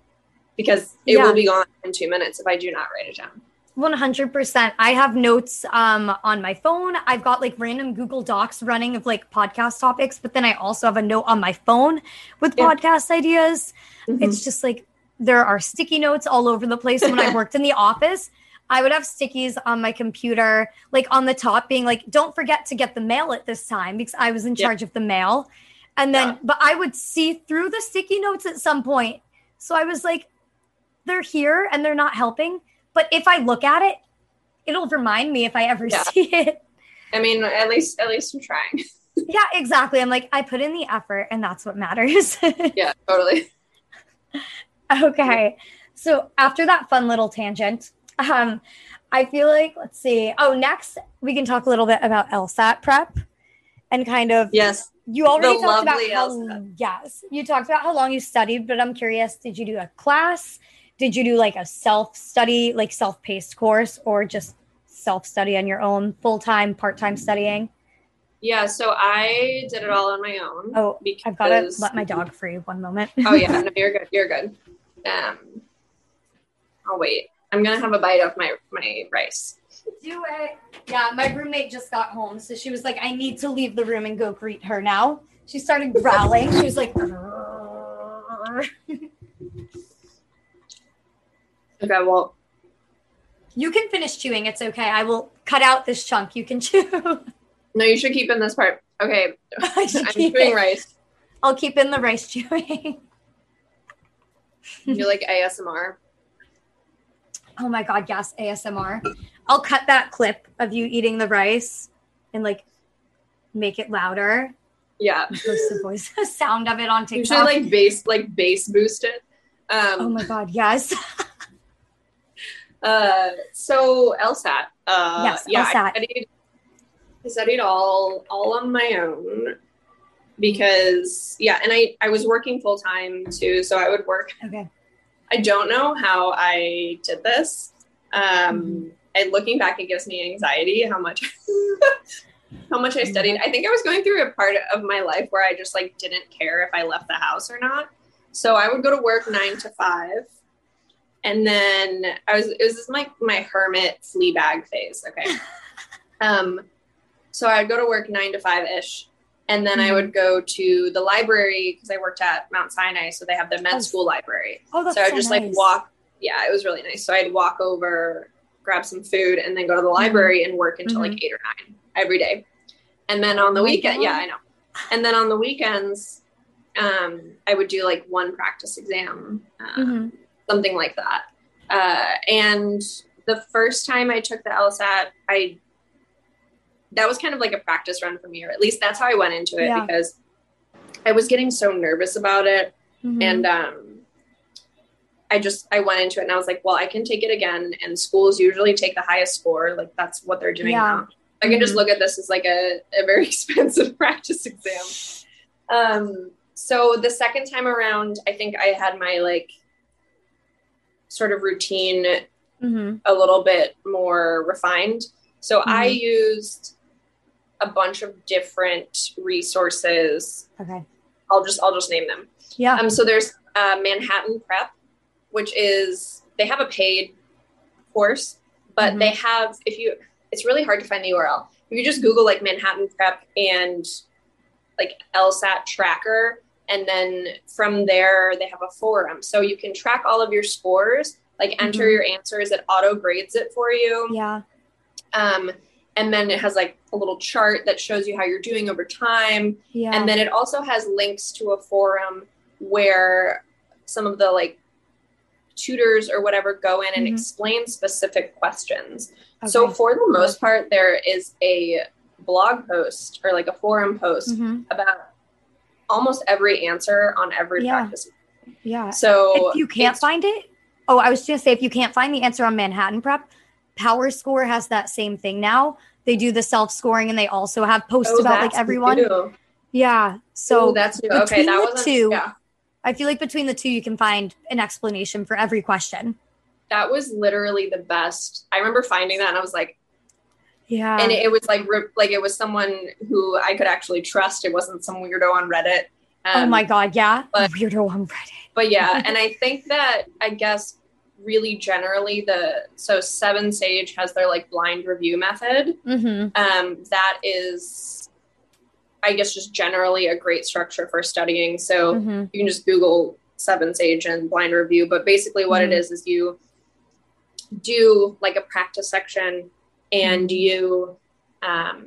A: because it
B: Yeah.
A: will be gone in two minutes if I do not write it down.
B: 100%. I have notes um, on my phone. I've got like random Google Docs running of like podcast topics, but then I also have a note on my phone with
A: Yeah.
B: podcast ideas.
A: Mhm.
B: It's just like there are sticky notes all over the place. When I worked in the office, I would have stickies on my computer, like on the top, being like, don't forget to get the mail at this time because I was in charge of the mail. And then,
A: Yeah.
B: but I would see through the sticky notes at some point. So I was like, they're here and they're not helping. But if I look at it, it'll remind me if I ever
A: Yeah.
B: see it.
A: I mean, at least at least I'm trying.
B: yeah, exactly. I'm like, I put in the effort and that's what matters.
A: yeah, totally.
B: okay. So after that fun little tangent, um, I feel like let's see. Oh, next we can talk a little bit about LSAT prep and kind of
A: Yes.
B: you already talked about how
A: LSAT.
B: yes, you talked about how long you studied, but I'm curious, did you do a class? Did you do like a self-study, like self-paced course, or just self-study on your own, full-time, part-time studying?
A: Yeah, so I did it all on my own.
B: Oh,
A: because
B: I've got to let my dog free one moment.
A: Oh yeah, no, you're good. You're good. Um I'll wait. I'm gonna have a bite of my my rice.
B: Do it. Yeah, my roommate just got home, so she was like, "I need to leave the room and go greet her now." She started growling. She was like,
A: Okay, well,
B: "You can finish chewing. It's okay. I will cut out this chunk. You can chew."
A: no, you should keep in this part. Okay, I'm chewing
B: it.
A: rice.
B: I'll keep in the rice chewing.
A: You like ASMR?
B: Oh my god, yes, ASMR. I'll cut that clip of you eating the rice and like make it louder.
A: Yeah.
B: Post the voice the sound of it on TikTok.
A: should like bass like bass boost it. Um
B: oh my god, yes.
A: Uh, so LSAT. Uh,
B: Yes,
A: yeah,
B: LSAT.
A: I studied, I studied all all on my own because yeah, and I I was working full time too, so I would work.
B: Okay.
A: I don't know how I did this. Um,
B: Mm-hmm.
A: and looking back, it gives me anxiety how much how much I studied. I think I was going through a part of my life where I just like didn't care if I left the house or not. So I would go to work nine to five. And then I was it was just my my hermit Fleabag phase. Okay. um so I'd go to work nine to five ish. And then I
B: Mhm.
A: would go to the library because I worked at Mount Sinai, so they have the med
B: Oh,
A: school library.
B: Oh, that's
A: so I'd
B: so
A: just like walk. Yeah, it was really nice. So I'd walk over, grab some food, and then go to
B: Mm-hmm.
A: the library and work until like eight or nine every day. And then on the
B: Oh
A: weekend, yeah, I know. And then on the weekends, um, I would do like one practice exam, uh,
B: Mhm.
A: something like that. Uh, and the first time I took the LSAT, I that was kind of like a practice run for me, or at least that's how I went into it
B: Yeah.
A: because I was getting so nervous about it
B: Mhm.
A: and um i just i went into it and i was like well i can take it again and schools usually take the highest score like that's what they're doing
B: Yeah.
A: now i can just
B: Mhm.
A: look at this as like a, a very expensive practice exam um so the second time around i think i had my like sort of routine
B: Mm-hmm.
A: a little bit more refined. So I
B: Mhm.
A: used a bunch of different resources.
B: Okay.
A: I'll just I'll just name them.
B: Yeah.
A: Um, so there's uh, Manhattan Prep, which is they have a paid course, but
B: Mhm.
A: they have if you it's really hard to find the URL. If you just Google like Manhattan Prep and like LSAT tracker, and then from there they have a forum, so you can track all of your scores. Like enter
B: Mhm.
A: your answers, it auto grades it for you.
B: yeah.
A: Um, and then it has like a little chart that shows you how you're doing over time.
B: Yeah.
A: And then it also has links to a forum where some of the like tutors or whatever go in and
B: Mhm.
A: explain specific questions. So for the most part, there is a blog post or like a forum post
B: Mhm.
A: about almost every answer on every
B: Yeah.
A: practice.
B: Yeah.
A: So
B: if you can't find it, oh, I was just gonna say if you can't find the answer on Manhattan Prep, Power Score has that same thing now. They do the self scoring and they also have posts
A: oh,
B: about like everyone.
A: new.
B: Yeah.
A: So
B: So
A: that's new.
B: between
A: okay. That
B: the two-
A: yeah.
B: I feel like between the two, you can find an explanation for every question.
A: That was literally the best. I remember finding that and I was like,
B: Yeah.
A: and it was like like it was someone who I could actually trust. It wasn't some weirdo on Reddit.
B: oh
A: Um,
B: my God. Yeah.
A: but-
B: Weirdo on Reddit.
A: But yeah, and I think that I guess really generally the so Seven Sage has their like blind review method.
B: Mm-hmm.
A: Um, that is, I guess, just generally a great structure for studying. So
B: Mm-hmm.
A: you can just Google Seven Sage and blind review. But basically, what
B: Mhm.
A: it is is you do like a practice section, and
B: Mm-hmm.
A: you, um,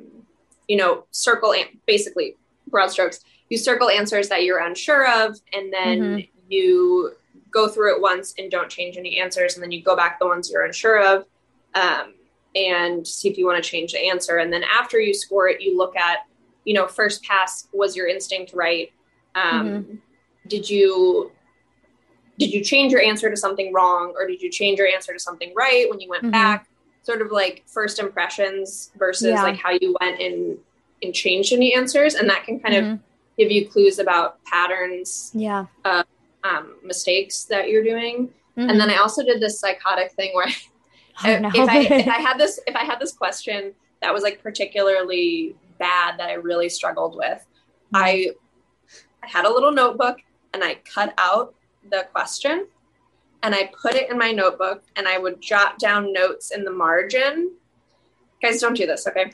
A: you know, circle an- basically broad strokes. You circle answers that you're unsure of, and then
B: Mhm.
A: you go through it once and don't change any answers, and then you go back the ones you're unsure of. Um, and see if you want to change the answer. And then after you score it, you look at, you know, first pass, was your instinct right? Um, Did you did you change your answer to something wrong, or did you change your answer to something right when you went
B: Mhm.
A: back? Sort of like first impressions versus
B: Yeah.
A: like how you went and and changed any answers, and that can kind of
B: Mhm.
A: give you clues about patterns,
B: Yeah.
A: Um, mistakes that you're doing.
B: Mhm.
A: And then I also did this psychotic thing where
B: Oh,
A: if,
B: no.
A: if I if I had this if I had this question that was like particularly bad that I really struggled with, I I had a little notebook and I cut out the question and I put it in my notebook and I would jot down notes in the margin. Guys, don't do this, okay?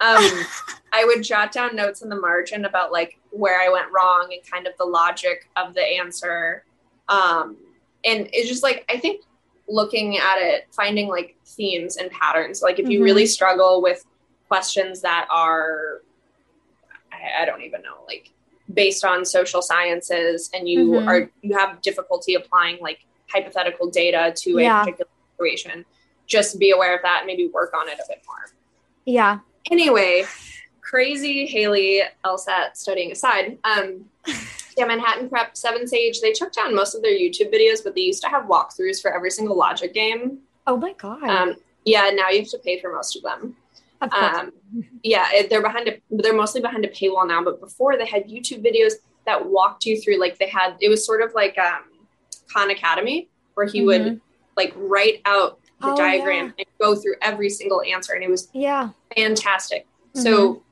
A: Um, I would jot down notes in the margin about like where I went wrong and kind of the logic of the answer. Um, and it's just like I think looking at it, finding like themes and patterns. Like if you
B: Mhm.
A: really struggle with questions that are, I, I don't even know, like based on social sciences, and you
B: Mhm.
A: are you have difficulty applying like hypothetical data to
B: Yeah.
A: a particular situation, just be aware of that and maybe work on it a bit more.
B: yeah.
A: Anyway, crazy Haley LSAT studying aside, um, yeah, Manhattan Prep, Seven Sage, they took down most of their YouTube videos, but they used to have walkthroughs for every single logic game.
B: Oh my God.
A: Um, yeah, now you have to pay for most of them.
B: of.
A: Um, yeah, they're behind a, they're mostly behind a paywall now, but before they had YouTube videos that walked you through, like they had, it was sort of like um, Khan Academy, where he would
B: Mhm.
A: like write out the
B: Oh,
A: diagram
B: yeah.
A: and go through every single answer, and it was
B: yeah.
A: fantastic. So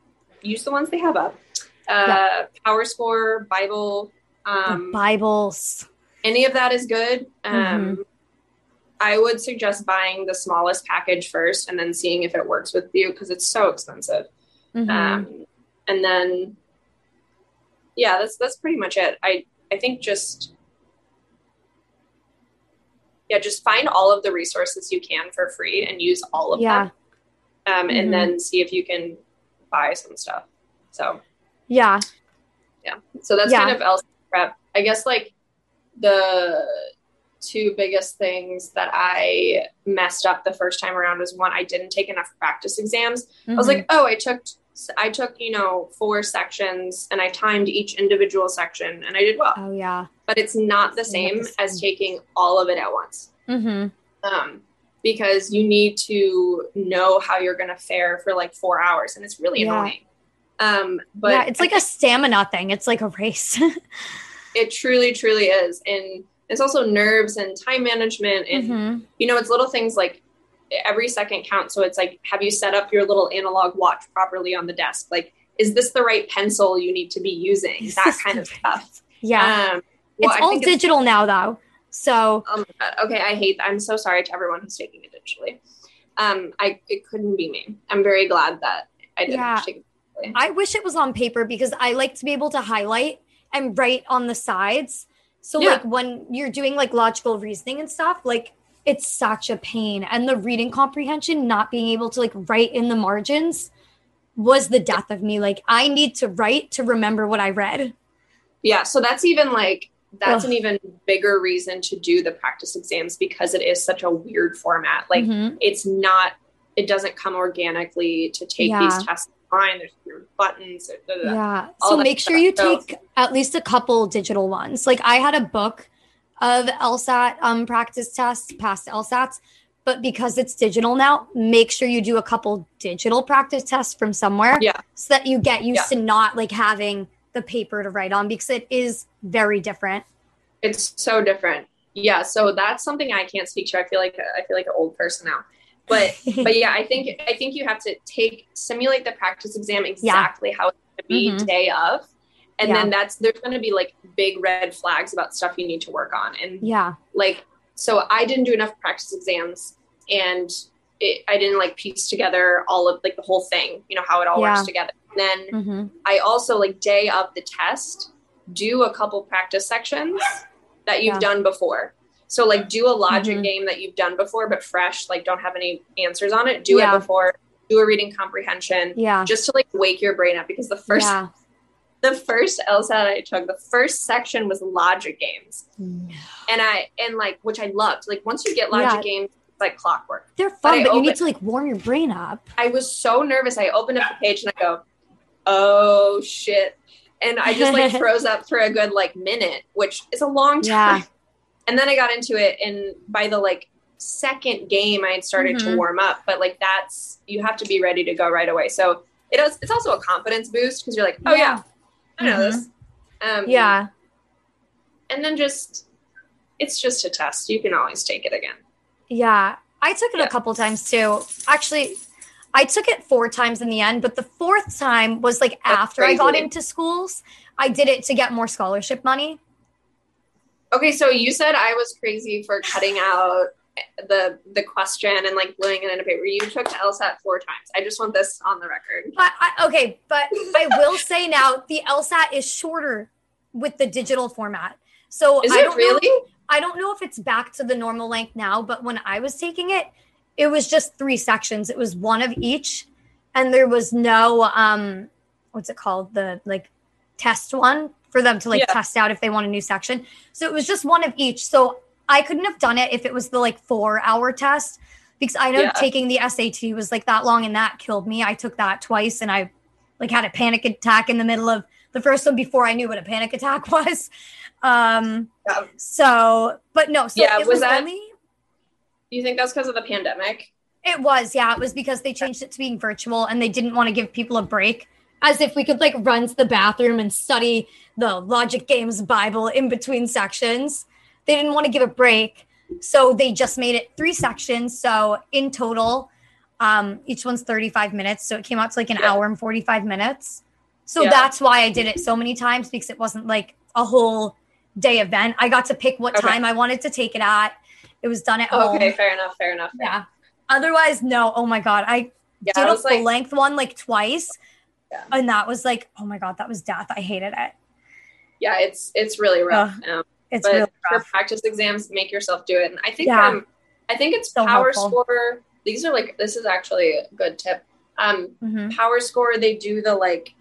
A: use the ones they have up. Uh,
B: Yeah.
A: Power Score, Bible, um,
B: Bibles.
A: any of that is good. Um,
B: Mhm.
A: I would suggest buying the smallest package first and then seeing if it works with you because it's so expensive.
B: Mhm.
A: Um, and then, yeah, that's that's pretty much it. I I think just yeah, just find all of the resources you can for free and use all of
B: Yeah.
A: them, um,
B: Mhm.
A: and then see if you can buy some stuff. So
B: yeah. Yeah.
A: So that's
B: Yeah.
A: kind of LSAT prep. I guess like the two biggest things that I messed up the first time around was one, I didn't take enough practice exams. I was
B: Mhm.
A: like, oh, I took I took, you know, four sections and I timed each individual section and I did well.
B: oh yeah.
A: But it's not the same as taking all of it at once.
B: Mm-hmm.
A: Um, because you need to know how you're going to fare for like four hours, and it's really
B: Yeah.
A: annoying. Um, but
B: yeah, it's like a stamina thing. It's like a race.
A: It truly, truly is. And It's also nerves and time management and
B: Mhm.
A: you know, it's little things like every second counts. So it's like, have you set up your little analog watch properly on the desk? Like, is this the right pencil you need to be using? That kind of stuff.
B: Yeah.
A: Um, well,
B: it's
A: I
B: all digital now though. So
A: Oh my god. Okay, I hate. I'm so sorry to everyone who's taking it digitally. Um, I it couldn't be me. I'm very glad that I didn't
B: Yeah.
A: take it. digitally.
B: I wish it was on paper because I like to be able to highlight and write on the sides. So
A: Yeah.
B: like when you're doing like logical reasoning and stuff, like it's such a pain. And the reading comprehension, not being able to like write in the margins was the death of me. Like I need to write to remember what I read.
A: Yeah, so that's even like that's
B: Ugh.
A: an even bigger reason to do the practice exams because it is such a weird format. Like
B: Mhm.
A: it's not. It doesn't come organically to take
B: Yeah.
A: these tests online. There's weird buttons. da, da.
B: Yeah. So make sure
A: stuff.
B: you
A: So-
B: take at least a couple digital ones. Like I had a book of LSAT um, practice tests, past LSATs, but because it's digital now, make sure you do a couple digital practice tests from somewhere.
A: Yeah.
B: So that you get used
A: Yeah.
B: to not like having the paper to write on because it is very different.
A: It's so different. Yeah, so that's something I can't speak to. I feel like I feel like an old person now. But but yeah, I think I think you have to take simulate the practice exam exactly how it's going to be
B: Mhm.
A: day of, and
B: Yeah.
A: then that's there's going to be like big red flags about stuff you need to work on, and
B: yeah.
A: like so I didn't do enough practice exams, and it, I didn't like piece together all of like the whole thing, you know how it all
B: Yeah.
A: works together. And then
B: hmm
A: I also like day of the test do a couple practice sections that you've
B: Yeah.
A: done before. So like do a logic
B: Mhm.
A: game that you've done before but fresh, like don't have any answers on it. Do it before. Do a reading comprehension
B: Yeah.
A: just to like wake your brain up because the first. The first LSAT I took, the first section was logic games. And I and like which I loved. Like once you get logic
B: Yeah.
A: games, it's like clockwork.
B: They're fun, but, you
A: open-
B: need to like warm your brain up.
A: I was so nervous. I opened up the page and I go, "Oh shit!" And I just like froze up for a good like minute, which is a long time.
B: Yeah.
A: And then I got into it, and by the like second game, I had started
B: Mhm.
A: to warm up. But like that's you have to be ready to go right away. So it is. It's also a confidence boost because you're like, "Oh yeah, I know
B: Mhm.
A: this." Um,
B: Yeah.
A: and then just it's just a test. You can always take it again.
B: Yeah, I took it
A: Yeah.
B: a couple times too. Actually, I took it four times in the end, but the fourth time was like
A: That's
B: after I got into schools. I did it to get more scholarship money.
A: Okay, so you said I was crazy for cutting out the the question and like gluing it in a paper. You took LSAT four times. I just want this on the record.
B: But I, okay, but I will say now the LSAT is shorter with the digital format. So
A: Is
B: I
A: it
B: don't
A: really?
B: Know, I don't know if it's back to the normal length now, but when I was taking it, it was just three sections. It was one of each, and there was no um, what's it called? The like test one for them to like
A: Yeah.
B: test out if they want a new section. So it was just one of each. So I couldn't have done it if it was the like four hour test because I know
A: Yeah.
B: taking the SAT was like that long and that killed me. I took that twice and I like had a panic attack in the middle of the first one before I knew what a panic attack was. Um
A: Yeah.
B: so but no, so
A: Yeah,
B: it
A: was
B: was,
A: that-
B: only
A: You think that's because of the pandemic?
B: it was, yeah, it was because they changed it to being virtual and they didn't want to give people a break. As if we could like run to the bathroom and study the logic games Bible in between sections. They didn't want to give a break. So they just made it three sections. So in total, um, each one's 35 minutes. So it came out to like an
A: Yeah.
B: hour and 45 minutes. So
A: Yeah.
B: that's why I did it so many times because it wasn't like a whole day event. I got to pick what
A: Okay.
B: time I wanted to take it at. It was done at home.
A: Okay, fair enough. Fair enough.
B: Yeah. Otherwise, no. Oh my god, I
A: Yeah,
B: did
A: I
B: a full
A: like,
B: length one like twice,
A: Yeah.
B: and that was like, oh my god, that was death. I hated it.
A: yeah, it's it's really rough. Um,
B: It's
A: but
B: really
A: for
B: rough.
A: practice exams, make yourself do it. And I think
B: Yeah.
A: um, I think it's
B: So
A: Power
B: helpful.
A: Score. These are like this is actually a good tip. Um,
B: Mhm.
A: Power Score, they do the like,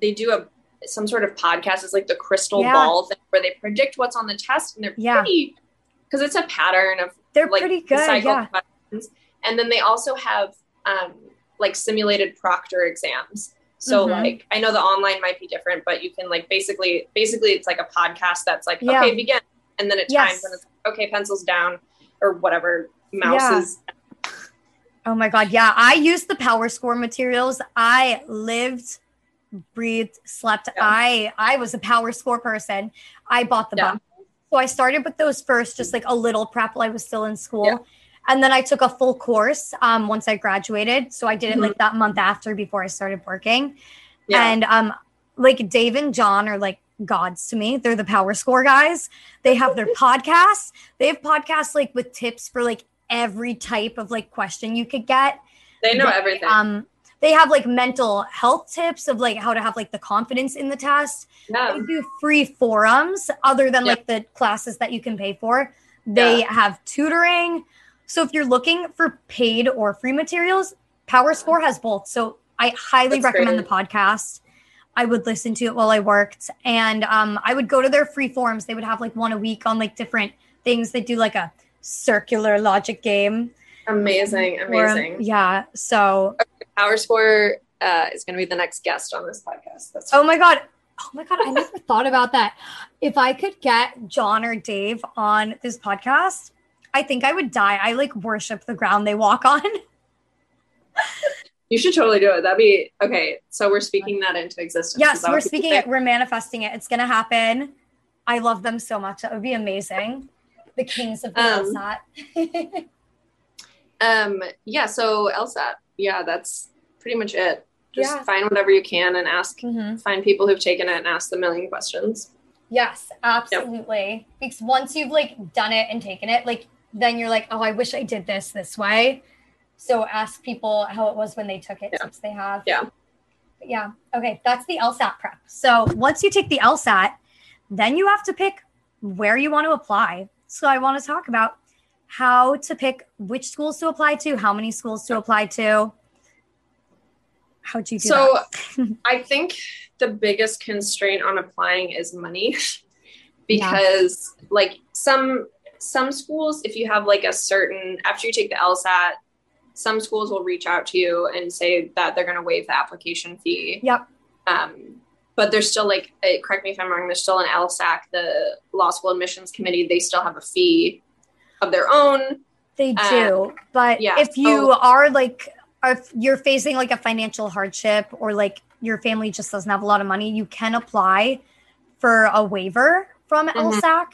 A: they do a some sort of podcast. It's like the crystal
B: Yeah.
A: ball thing where they predict what's on the test, and they're
B: Yeah.
A: pretty because it's a pattern of
B: They're
A: like
B: pretty good.
A: cycle
B: Yeah.
A: questions. And then they also have um, like simulated proctor exams. So
B: Mhm.
A: like I know the online might be different, but you can like basically basically it's like a podcast that's like
B: Yeah.
A: okay begin, and then it
B: Yes.
A: times and it's okay pencils down or whatever mouse is.
B: Oh my god, yeah. I used the Power Score materials. I lived, breathed, slept.
A: Yeah.
B: I I was a Power Score person. I bought the
A: Yeah.
B: book. So I started with those first, just like a little prep while I was still in school.
A: Yeah.
B: And then I took a full course um, once I graduated. So I did it
A: Mhm.
B: like that month after before I started working.
A: Yeah.
B: And um, like Dave and John are like gods to me. They're the power score guys. They have their podcasts. They have podcasts like with tips for like every type of like question you could get.
A: they know
B: They,
A: everything.
B: Um, they have like mental health tips of like how to have like the confidence in the test.
A: yeah.
B: They do free forums other than
A: Yeah.
B: like the classes that you can pay for. They have tutoring. So if you're looking for paid or free materials, PowerScore has both. So I highly
A: That's
B: recommend
A: great.
B: the podcast. I would listen to it while I worked, and um, I would go to their free forums. They would have like one a week on like different things. They do like a circular logic game.
A: Amazing,
B: or,
A: amazing.
B: yeah. So
A: Power Score uh, is going to be the next guest on this podcast. That's
B: Oh my god. Oh my god, I never thought about that. If I could get John or Dave on this podcast, I think I would die. I like worship the ground they walk on.
A: you should totally do it. That'd be okay. So we're speaking that into existence.
B: yes, we're speaking it, we're manifesting it. It's gonna happen. I love them so much. That would be amazing. The kings of the
A: Um,
B: LSAT.
A: Um, yeah. So LSAT. Yeah, that's pretty much it. Just
B: Yeah.
A: find whatever you can and ask.
B: Mhm.
A: Find people who've taken it and ask the million questions.
B: Yes, absolutely. Because once you've like done it and taken it, like then you're like, oh, I wish I did this this way. So ask people how it was when they took it,
A: Yeah.
B: since they have.
A: Yeah.
B: But yeah. Okay, that's the LSAT prep. So once you take the LSAT, then you have to pick where you want to apply. So I want to talk about how to pick which schools to apply to, how many schools to apply to. How'd you do
A: So? I think the biggest constraint on applying is money because like some some schools if you have like a certain after you take the LSAT some schools will reach out to you and say that they're going to waive the application fee.
B: Yep.
A: Um, but there's still like, uh, correct me if I'm wrong, there's still an LSAC, the Law School Admissions Committee. They still have a fee of their own.
B: They
A: Uh,
B: do, but
A: yeah,
B: if you
A: so-
B: are like, if you're facing like a financial hardship or like your family just doesn't have a lot of money, you can apply for a waiver from
A: Mhm.
B: LSAC,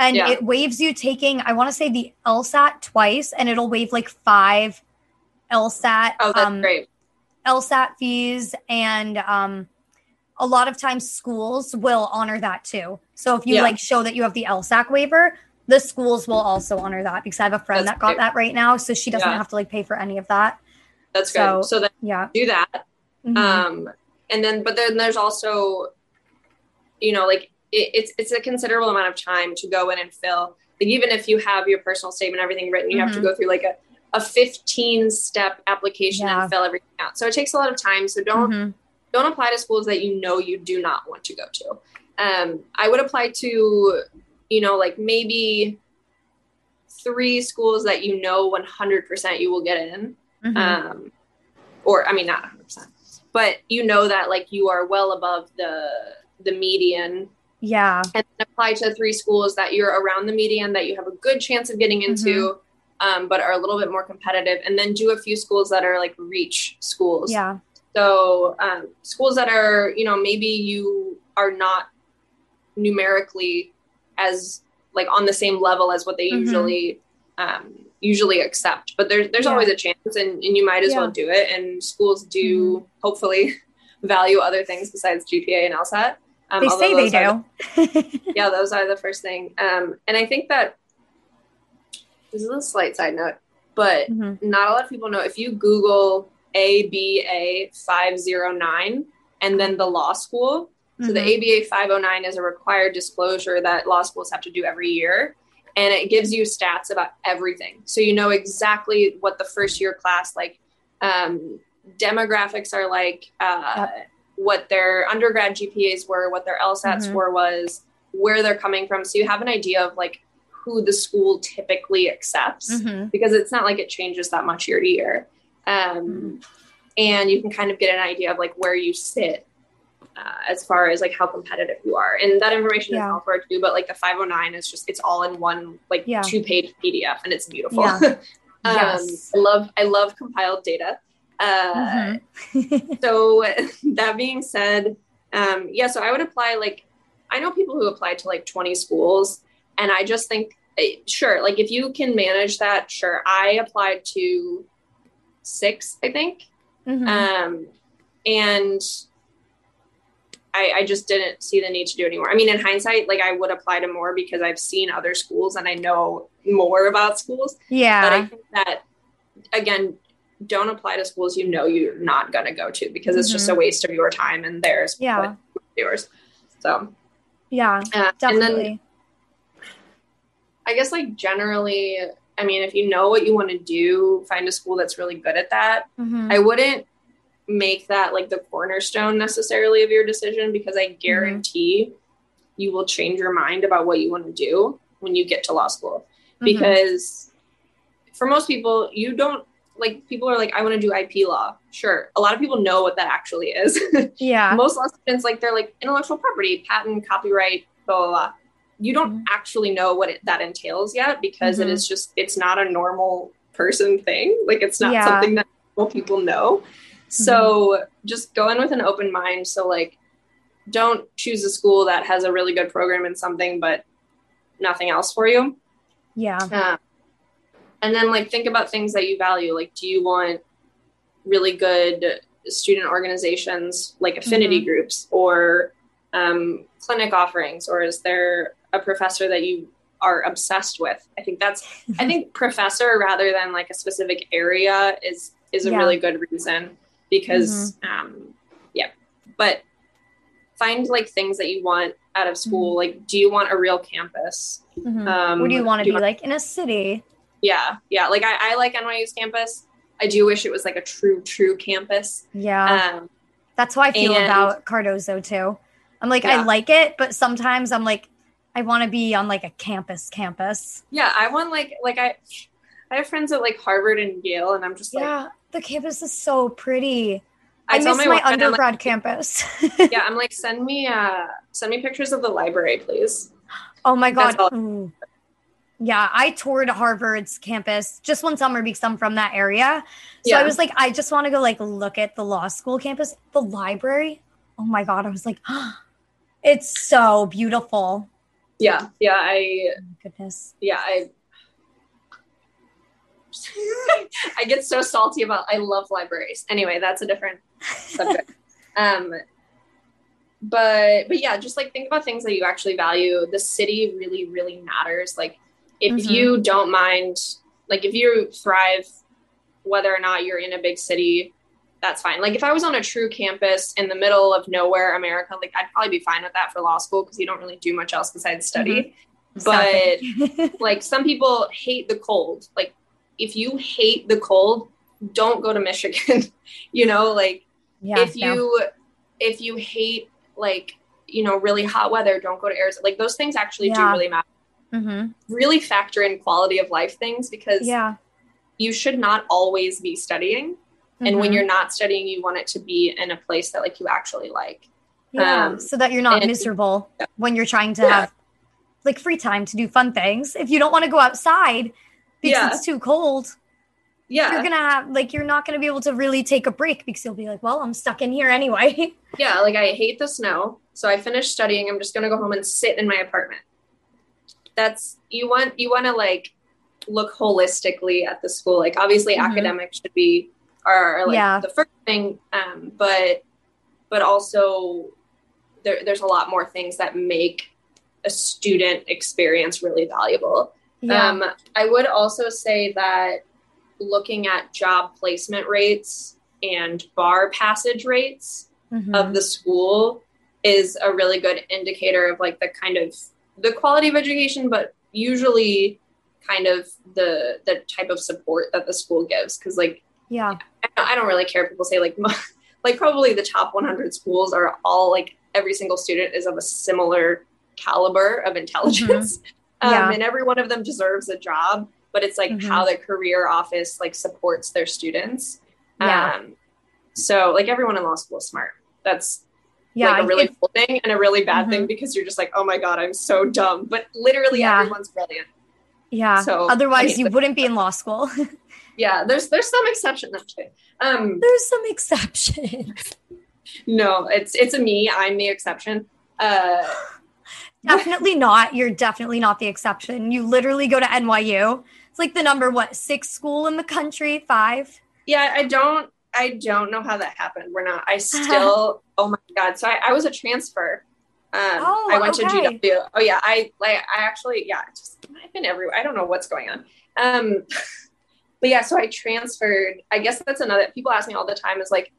B: and
A: Yeah.
B: it waives you taking. I want to say the LSAT twice, and it'll waive like five LSAT
A: Oh, that's
B: um,
A: great.
B: LSAT fees, and um, a lot of times schools will honor that too. So if you
A: Yeah.
B: like show that you have the LSAC waiver, the schools will also honor that because I have a friend
A: That's
B: that got
A: great.
B: that right now, so she doesn't
A: Yeah.
B: have to like pay for any of that.
A: That's
B: so-
A: good. So then
B: Yeah.
A: do that.
B: Mhm.
A: Um, and then, but then there's also, you know, like it, it's it's a considerable amount of time to go in and fill. Like even if you have your personal statement, everything written, you have to
B: Mhm.
A: go through like a a 15 step application
B: Yeah.
A: and fill everything out. So it takes a lot of time. So don't
B: Mhm.
A: don't apply to schools that you know you do not want to go to. Um, I would apply to, you know, like maybe three schools that you know 100% you will get in.
B: Mhm.
A: Um, or I mean, not 100%, but you know that like you are well above the the median
B: yeah.
A: and then apply to three schools that you're around the median that you have a good chance of getting into um, but are a little bit more competitive and then do a few schools that are like reach schools
B: Yeah.
A: so um, schools that are, you know, maybe you are not numerically as like on the same level as what they
B: Mhm.
A: usually um, usually accept, but there's there's
B: Yeah.
A: always a chance, and, and you might as
B: Yeah.
A: well do it. And schools do
B: Mm-hmm.
A: hopefully value other things besides GPA and LSAT. Um,
B: They say they
A: are the-
B: do.
A: yeah, those are the first thing. Um, and I think that this is a slight side note, but
B: Mhm.
A: not a lot of people know if you Google ABA 509 and then the law school. So the
B: Mhm.
A: ABA 509 is a required disclosure that law schools have to do every year. And it gives you stats about everything. So you know exactly what the first year class, like um, demographics are like, uh, what their undergrad GPAs were, what their LSAT
B: Mhm.
A: score was, where they're coming from. So you have an idea of like who the school typically accepts
B: Mhm.
A: because it's not like it changes that much year to year. Um, and you can kind of get an idea of like where you sit uh, as far as like how competitive you are. And that information
B: Yeah.
A: is all for it too, but like the 509 is just, it's all in one like
B: Yeah.
A: two page PDF and it's beautiful.
B: Yeah.
A: um,
B: Yes.
A: I love, I love compiled data. Uh,
B: Mhm.
A: so that being said, um, yeah, so I would apply like I know people who apply to like 20 schools and I just think, eh, sure, like if you can manage that, sure. I applied to six, I think.
B: Mhm.
A: Um, and I, I just didn't see the need to do anymore. I mean, in hindsight, like I would apply to more because I've seen other schools and I know more about schools. Yeah. But I think that again, don't apply to schools you know you're not gonna go to because it's just a waste of your time and theirs.
B: Mm-hmm. Yeah.
A: yours. So
B: Yeah.
A: uh, and
B: Definitely.
A: then I guess like generally, I mean, if you know what you want to do, find a school that's really good at that.
B: Mhm.
A: I wouldn't make that like the cornerstone necessarily of your decision because
B: Mm-hmm.
A: I guarantee you will change your mind about what you want to do when you get to law school.
B: Mhm.
A: Because for most people, you don't like people are like, I want to do IP law. Sure. A lot of people know what that actually is.
B: Yeah.
A: most law students like they're like intellectual property, patent, copyright, blah blah blah. You don't
B: Mhm.
A: actually know what it, that entails yet because it
B: Mhm.
A: is just it's not a normal person thing. Like it's not
B: Yeah.
A: something that normal people know. So just go in with an open mind. So like, don't choose a school that has a really good program in something but nothing else for you.
B: Yeah.
A: Uh, and then like think about things that you value. Like, do you want really good student organizations like affinity groups or um, clinic offerings, or is there a professor that you are obsessed with? I think that's I think professor rather than like a specific area is is a
B: Yeah.
A: really good reason because um, yeah, but find like things that you want out of school. Like, do you want a real campus?
B: Mhm.
A: Um,
B: what do you want to be like in a city?
A: Yeah yeah like I, I like nyu's campus i do wish it was like a true true campus
B: Yeah.
A: um
B: That's how I feel
A: and-
B: about Cardozo too. I'm like, I like it, but sometimes I'm like, I want to be on like a campus campus.
A: yeah i want like like i i have friends at like harvard and yale and i'm just like
B: yeah, the campus is so pretty.
A: i,
B: I, miss
A: my,
B: my, undergrad campus.
A: yeah i'm like send me uh send me pictures of the library please
B: oh my god.
A: That's all.
B: Ooh. Yeah, I toured Harvard's campus just one summer because I'm from that area. So I was like, I just want to go like look at the law school campus, the library. Oh my god, I was like, it's so beautiful.
A: yeah yeah i
B: Oh goodness.
A: yeah i i get so salty about i love libraries anyway that's a different subject um but but yeah just like think about things that you actually value the city really really matters like if
B: Mhm.
A: you don't mind like if you thrive whether or not you're in a big city that's fine. Like if i was on a true campus in the middle of nowhere america like i'd probably be fine with that for law school because you don't really do much else besides study. But like some people hate the cold. Like if you hate the cold don't go to michigan you know? Like
B: yeah,
A: if
B: no.
A: you if you hate like you know really hot weather don't go to arizona. Like those things actually do really matter
B: Mhm.
A: really factor in quality of life things because
B: yeah.
A: you should not always be studying and when
B: Mhm.
A: you're not studying you want it to be in a place that like you actually like
B: yeah,
A: um,
B: so that you're not
A: and-
B: miserable
A: Yeah.
B: when you're trying to
A: Yeah.
B: have like free time to do fun things. If you don't want to go outside because
A: Yeah.
B: it's too cold,
A: yeah
B: you're gonna have like you're not gonna be able to really take a break because you'll be like, well, I'm stuck in here anyway.
A: yeah like i hate the snow so i finished studying i'm just going to go home and sit in my apartment that's you want you want to like look holistically at the school like obviously
B: Mhm.
A: academics should be are, like
B: Yeah.
A: the first thing um but but also there, there's a lot more things that make a student experience really valuable um i would also say that looking at job placement rates and bar passage rates
B: Mhm.
A: of the school is a really good indicator of like the kind of the quality of education but usually kind of the the type of support that the school gives because like
B: yeah.
A: I don't, I don't really care people say like like probably the top 100 schools are all like every single student is of a similar caliber of intelligence um,
B: Yeah.
A: and every one of them deserves a job but it's like
B: Mhm.
A: how the career office like supports their students
B: Yeah.
A: um so like everyone in law school is smart that's
B: Yeah.
A: like a really cool thing and a really bad
B: Mhm.
A: thing because you're just like oh my god i'm so dumb but literally
B: Yeah.
A: everyone's brilliant
B: yeah.
A: so,
B: Otherwise you wouldn't be in law school.
A: yeah there's there's some exception no, I'm kidding. um
B: There's some exceptions.
A: no it's it's a me i'm the exception uh
B: definitely not. You're definitely not the exception. You literally go to NYU. It's like the number what six school in the country, five.
A: Yeah, I don't I don't know how that happened. We're not. I still. oh my god! So I, I was a transfer. Um, oh, I went okay. to GW. Oh yeah, I like. I actually, yeah, just I've been everywhere. I don't know what's going on. Um, but yeah, so I transferred. I guess that's another. People ask me all the time is like,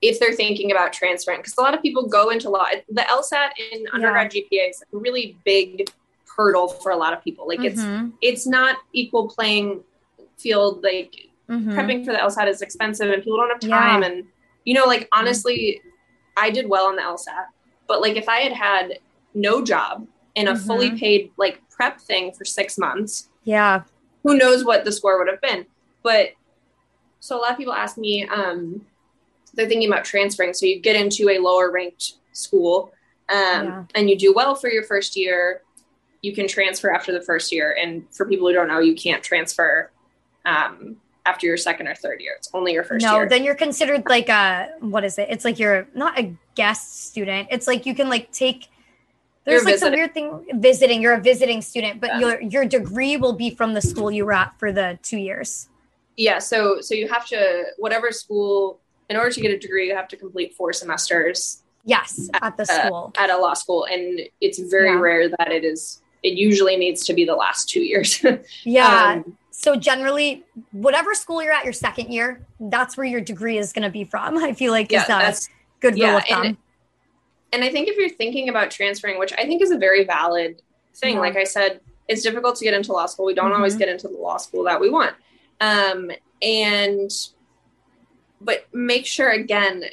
A: if they're thinking about transferring, because a lot of people go into law. The LSAT in undergrad yeah. GPA is a really big hurdle for a lot of people. Like mm-hmm. it's it's not equal playing field. Like mm-hmm. prepping for the LSAT is expensive and people don't have time. Yeah. And, you know, like honestly, I did well on the LSAT, but like if I had had no job in a mm-hmm. fully paid like prep thing for six months,
B: yeah,
A: who knows what the score would have been. But so a lot of people ask me, um, they're thinking about transferring. So you get into a lower ranked school um, yeah. and you do well for your first year, you can transfer after the first year. And for people who don't know, you can't transfer um, after your second or third year. It's only your first
B: no,
A: year.
B: No, then you're considered like a what is it? It's like you're not a guest student. It's like you can like take there's you're like some weird thing visiting. You're a visiting student, but yeah. your your degree will be from the school you were at for the two years.
A: Yeah, so so you have to whatever school in order to get a degree, you have to complete four semesters.
B: Yes, at, at the school.
A: Uh, at a law school. And it's very yeah. rare that it is it usually needs to be the last two years.
B: yeah. Um, so generally, whatever school you're at your second year, that's where your degree is going to be from. I feel like yeah, is a good rule yeah, of thumb.
A: And, and, I think if you're thinking about transferring, which I think is a very valid thing, like I said, it's difficult to get into law school. We don't mm-hmm. always get into the law school that we want. Um, and but make sure again,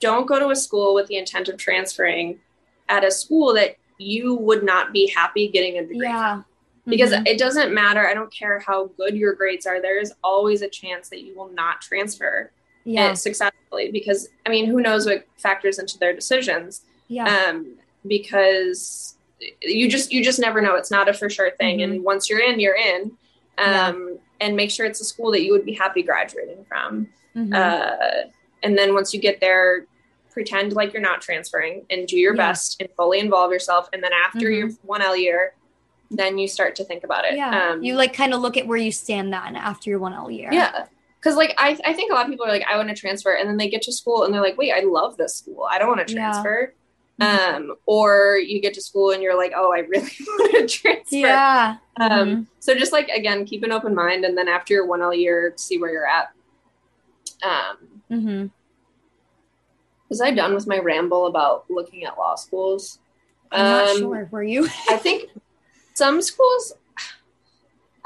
A: don't go to a school with the intent of transferring at a school that you would not be happy getting a degree.
B: Yeah
A: because mm-hmm. it doesn't matter. I don't care how good your grades are. There is always a chance that you will not transfer yeah. successfully because I mean, who knows what factors into their decisions?
B: Yeah.
A: Um, because you just you just never know. It's not a for sure thing. Mm-hmm. And once you're in, you're in. Um, yeah. and make sure it's a school that you would be happy graduating from. Mm-hmm. Uh, and then once you get there, pretend like you're not transferring and do your yeah. best and fully involve yourself. And then after mm-hmm. your one L year, then you start to think about it.
B: Yeah. Um, you like kind of look at where you stand then after your one L year.
A: Yeah. Cause like I, I think a lot of people are like, I want to transfer. And then they get to school and they're like, wait, I love this school. I don't want to transfer. Yeah. Um, or you get to school and you're like, oh, I really want to transfer.
B: Yeah.
A: Um, mm-hmm. so just like, again, keep an open mind. And then after your one L year, see where you're at. Um,
B: mm-hmm.
A: was I done with my ramble about looking at law schools?
B: I'm not um, sure. Were you?
A: I think some schools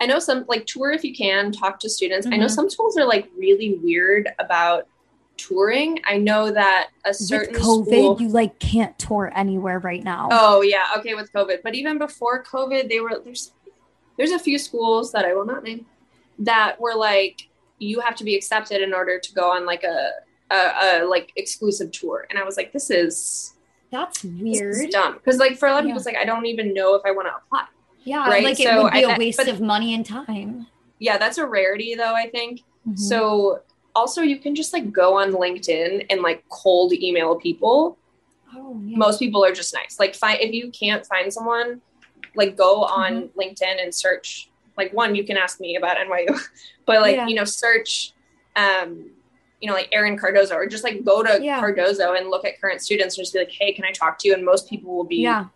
A: I know some like tour if you can, talk to students. Mm-hmm. I know mm-hmm. some schools are like really weird about touring. I know that a certain
B: with COVID,
A: school,
B: you like can't tour anywhere right now.
A: Oh yeah, okay with COVID. But even before COVID, they were there's there's a few schools that I will not name that were like you have to be accepted in order to go on like a a, a like exclusive tour. And I was like, this is
B: that's weird.
A: dumb. Because like for a lot of yeah. people, it's like I don't even know if I want to apply.
B: Yeah, right? like it so would be I, a waste but, of money and time.
A: Yeah, that's a rarity though, I think. Mm-hmm. So also you can just like go on LinkedIn and like cold email people.
B: Oh, yeah.
A: Most people are just nice. Like find if you can't find someone, like go on mm-hmm. LinkedIn and search like one, you can ask me about NYU, but like, yeah. you know, search um you know, like Erin Cardozo, or just like go to yeah. Cardozo and look at current students and just be like, hey, can I talk to you? And most people will be
B: yeah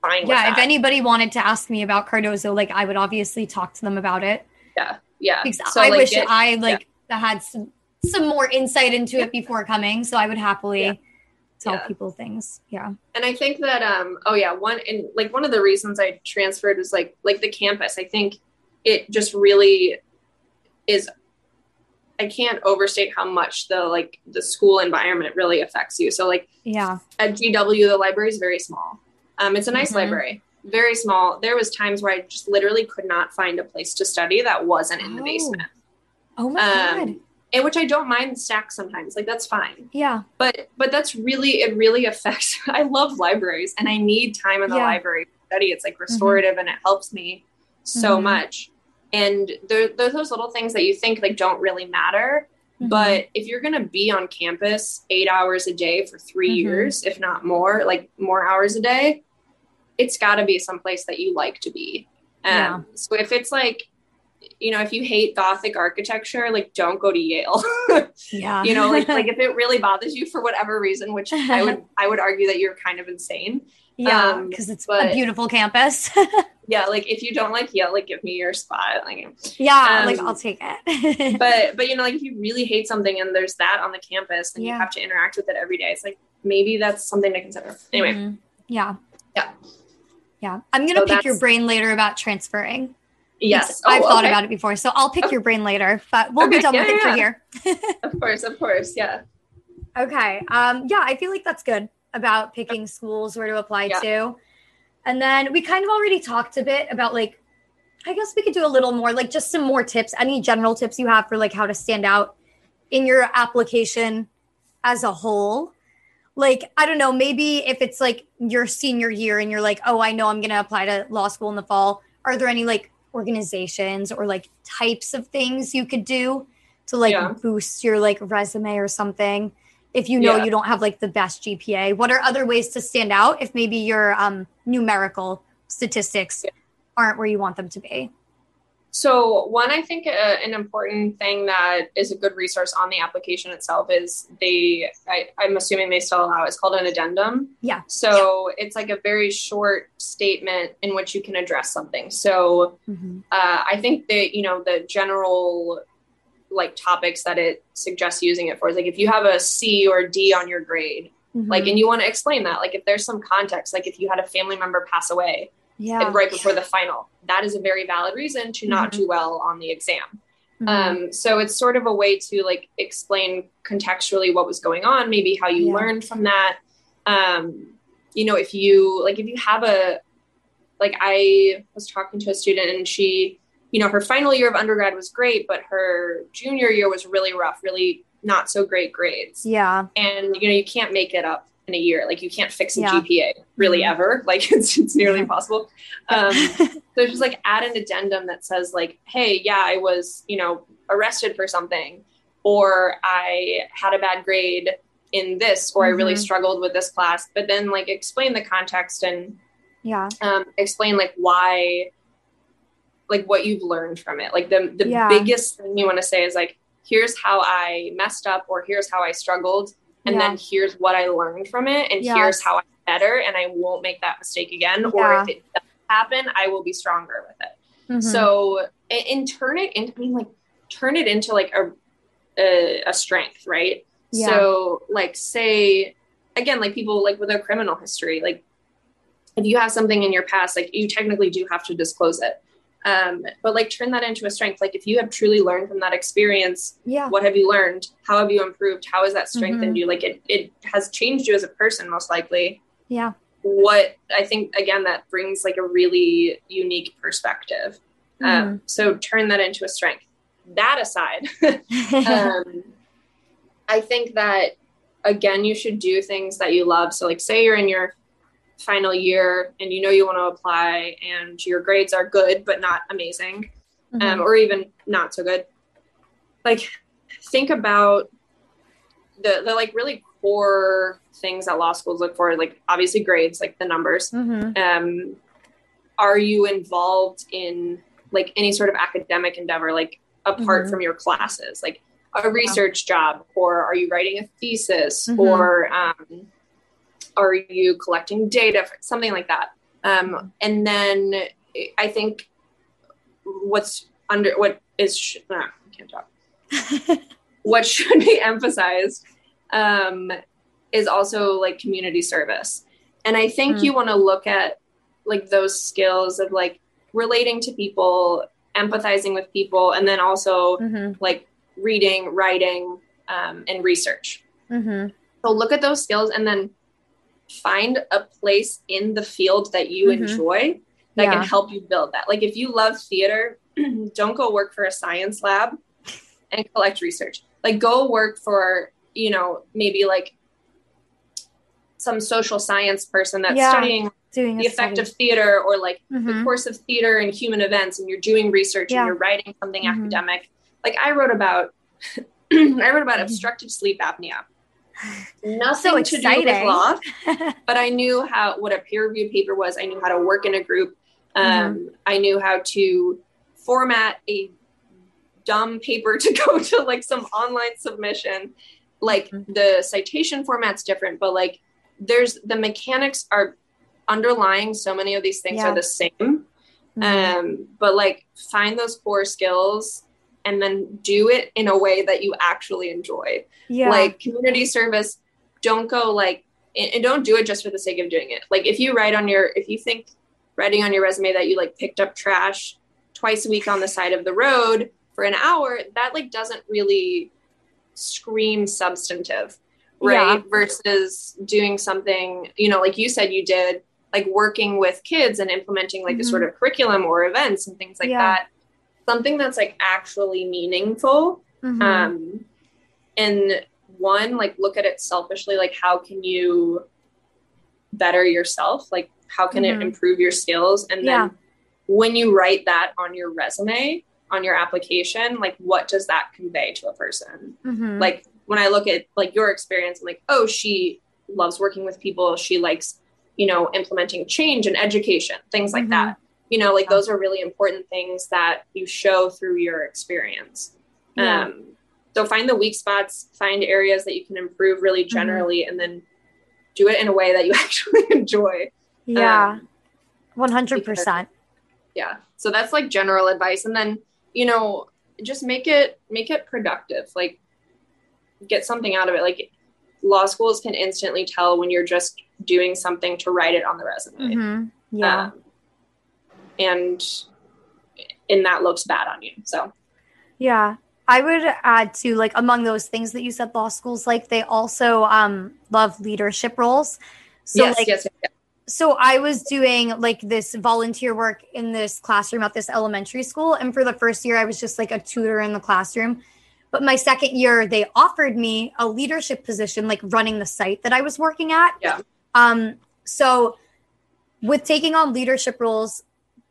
A: fine
B: yeah if anybody wanted to ask me about cardozo like i would obviously talk to them about it
A: yeah yeah
B: because so, i like, wish i like yeah. had some some more insight into it before coming so i would happily yeah. tell yeah. people things yeah
A: and i think that um oh yeah one and like one of the reasons i transferred was like like the campus i think it just really is I can't overstate how much the like the school environment really affects you. So like
B: yeah,
A: at GW the library is very small. Um, it's a nice mm-hmm. library, very small. There was times where I just literally could not find a place to study that wasn't in oh. the basement.
B: Oh my um, god.
A: And which I don't mind stack sometimes. Like that's fine.
B: Yeah.
A: But but that's really it really affects I love libraries and I need time in the yeah. library to study. It's like mm-hmm. restorative mm-hmm. and it helps me so mm-hmm. much. And there, there's those little things that you think like don't really matter. Mm-hmm. But if you're going to be on campus eight hours a day for 3 mm-hmm. years, if not more, like more hours a day, it's got to be someplace that you like to be. Um,
B: Yeah.
A: So if it's like, you know, if you hate Gothic architecture, like don't go to Yale.
B: Yeah.
A: you know, like like if it really bothers you for whatever reason, which I would I would argue that you're kind of insane.
B: yeah,
A: um,
B: because it's a beautiful campus.
A: Yeah, like if you don't like Yale, like give me your spot. Like,
B: yeah, like
A: Um,
B: I'll take it.
A: but but you know, like if you really hate something and there's that on the campus and
B: Yeah.
A: you have to interact with it every day, it's like maybe that's something to consider. Anyway,
B: Mhm. yeah.
A: Yeah.
B: Yeah. I'm going to
A: So
B: pick your brain later about transferring.
A: yes,
B: I've
A: Oh,
B: thought
A: okay.
B: about it before. So I'll pick your brain later, but we'll be done
A: yeah,
B: with it for
A: yeah.
B: here.
A: Of course, of course, yeah.
B: Okay. Um, yeah, I feel like that's good about picking schools where to apply
A: Yeah.
B: to. And then we kind of already talked a bit about like, I guess we could do a little more, like just some more tips, any general tips you have for like how to stand out in your application as a whole. Like, I don't know, maybe if it's like your senior year and you're like, oh, I know I'm going to apply to law school in the fall, are there any like organizations or like types of things you could do to like
A: Yeah.
B: boost your like resume or something? if you know
A: Yeah.
B: you don't have like the best GPA? What are other ways to stand out if maybe your um, numerical statistics aren't where you want them to be?
A: So, one, I think uh, an important thing that is a good resource on the application itself is they, I, I'm assuming they still allow, it's called an addendum.
B: Yeah.
A: So, it's like a very short statement in which you can address something. So,
B: Mm-hmm.
A: uh, I think that, you know, the general like topics that it suggests using it for is like if you have a C or D on your grade,
B: Mm-hmm.
A: like, and you want to explain that, like if there's some context, like if you had a family member pass away,
B: yeah,
A: right before the final. That is a very valid reason to not do well on the exam.
B: Mhm.
A: Um, so it's sort of a way to like explain contextually what was going on, maybe how you
B: Yeah.
A: learned from that. Um, you know, if you like, if you have a, like, I was talking to a student and she, you know, her final year of undergrad was great, but her junior year was really rough, really not so great grades
B: yeah,
A: and you know you can't make it up in a year like you can't fix a
B: Yeah.
A: gpa really
B: Mhm.
A: ever like it's, it's nearly impossible um, so just like add an addendum that says like hey yeah i was you know arrested for something or i had a bad grade in this or i really
B: Mhm.
A: struggled with this class but then like explain the context and
B: yeah,
A: um, explain like why like what you've learned from it like the the
B: Yeah.
A: biggest thing you want to say is like here's how i messed up or here's how i struggled and
B: Yeah.
A: then here's what i learned from it and
B: Yes.
A: here's how i'm better and i won't make that mistake again or if it does happen i will be stronger with it
B: Mhm.
A: so and, and turn it into I mean like turn it into like a a, a strength right
B: Yeah.
A: so like say again like people like with a criminal history like if you have something in your past like you technically do have to disclose it um but like turn that into a strength like if you have truly learned from that experience
B: yeah,
A: what have you learned how have you improved how has that strengthened
B: Mhm.
A: you like it it has changed you as a person most likely
B: yeah,
A: what I think again that brings like a really unique perspective.
B: Mhm.
A: Um, so turn that into a strength. That aside, um, I think that again you should do things that you love. So like say you're in your final year and you know you want to apply and your grades are good but not amazing um,
B: Mhm.
A: or even not so good. Like think about the the like really core things that law schools look for, like obviously grades, like the numbers.
B: Mhm.
A: Um, are you involved in like any sort of academic endeavor, like apart
B: Mhm.
A: from your classes, like a research job, or are you writing a thesis,
B: Mhm.
A: or um, are you collecting data, for, something like that. Um, and then I think what's under what is sh- ah, I can't talk what should be emphasized um, is also like community service. And I think
B: Mm.
A: you want to look at like those skills of like relating to people, empathizing with people, and then also
B: Mhm.
A: like reading, writing, um, and research.
B: Mhm.
A: So look at those skills and then find a place in the field that you
B: Mhm.
A: enjoy that
B: Yeah.
A: can help you build that. Like if you love theater, don't go work for a science lab and collect research. Like go work for, you know, maybe like some social science person that's
B: Yeah.
A: studying
B: doing
A: the effect
B: study.
A: of theater or like the
B: Mhm.
A: course of theater and human events and you're doing research
B: Yeah.
A: and you're writing something
B: Mhm.
A: academic. Like I wrote about I wrote about
B: Mhm.
A: obstructive sleep apnea nothing to do with law, but I knew how what a peer review paper was. I knew how to work in a group. Um, mm-hmm. I knew how to format a dumb paper to go to like some online submission. Like mm-hmm. the citation format's different, but like there's the mechanics are underlying so many of these things yeah. are the same. Mm-hmm. Um, but like find those core skills and then do it in a way that you actually enjoy. Yeah. Like community service, don't go like and don't do it just for the sake of doing it. Like if you write on your if you think writing on your resume that you like picked up trash twice a week on the side of the road for an hour, that like doesn't really scream substantive, right? Yeah. Versus doing something, you know, like you said you did, like working with kids and implementing like mm-hmm. a sort of curriculum or events and things like yeah. that something that's like actually meaningful mm-hmm. um and one like look at it selfishly like how can you better yourself like how can mm-hmm. it improve your skills and yeah. then when you write that on your resume on your application like what does that convey to a person mm-hmm. like when i look at like your experience i'm like oh she loves working with people she likes you know implementing change and education things like mm-hmm. that you know like those are really important things that you show through your experience. Yeah. um so find the weak spots find areas that you can improve really mm-hmm. generally mm-hmm. and then do it in a way that you actually enjoy.
B: Yeah. Um, 100%
A: because, yeah. So that's like general advice. And then you know just make it make it productive. Like get something out of it. Like law schools can instantly tell when you're just doing something to write it on the resume. Mm-hmm. yeah. Um, and and that looks bad on you so.
B: Yeah i would add to like among those things that you said law schools like they also um love leadership roles. So yes, like yes, yes. so i was doing like this volunteer work in this classroom at this elementary school and for the first year i was just like a tutor in the classroom. But my second year they offered me a leadership position like running the site that i was working at.
A: Yeah.
B: Um so with taking on leadership roles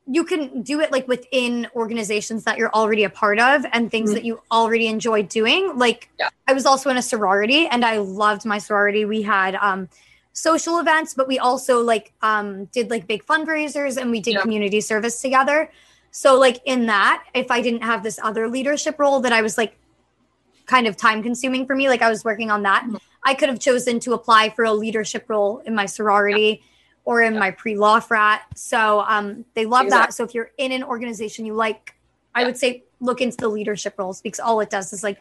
B: you can do it like within organizations that you're already a part of and things mm-hmm. that you already enjoy doing. Like yeah. I was also in a sorority and I loved my sorority. We had um social events, but we also like um did like big fundraisers and we did yeah. community service together. So like in that, if I didn't have this other leadership role that I was like kind of time consuming for me, like I was working on that, mm-hmm. I could have chosen to apply for a leadership role in my sorority. Yeah or in yeah. my pre-law frat. So um, they love exactly. that. So if you're in an organization you like, I would say look into the leadership roles because all it does is like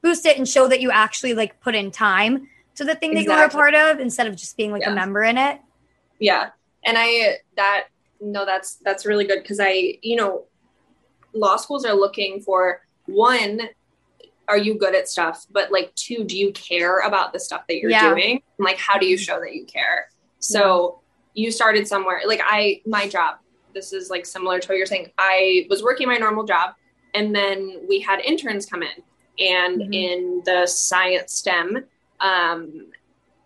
B: boost it and show that you actually like put in time to the thing exactly. that you're a part of instead of just being like yeah. a member in it.
A: Yeah. And I that no that's that's really good because I you know law schools are looking for one are you good at stuff but like two do you care about the stuff that you're yeah. doing and like how do you show that you care so you started somewhere like i my job this is like similar to what you're saying i was working my normal job and then we had interns come in and mm-hmm. in the science stem um,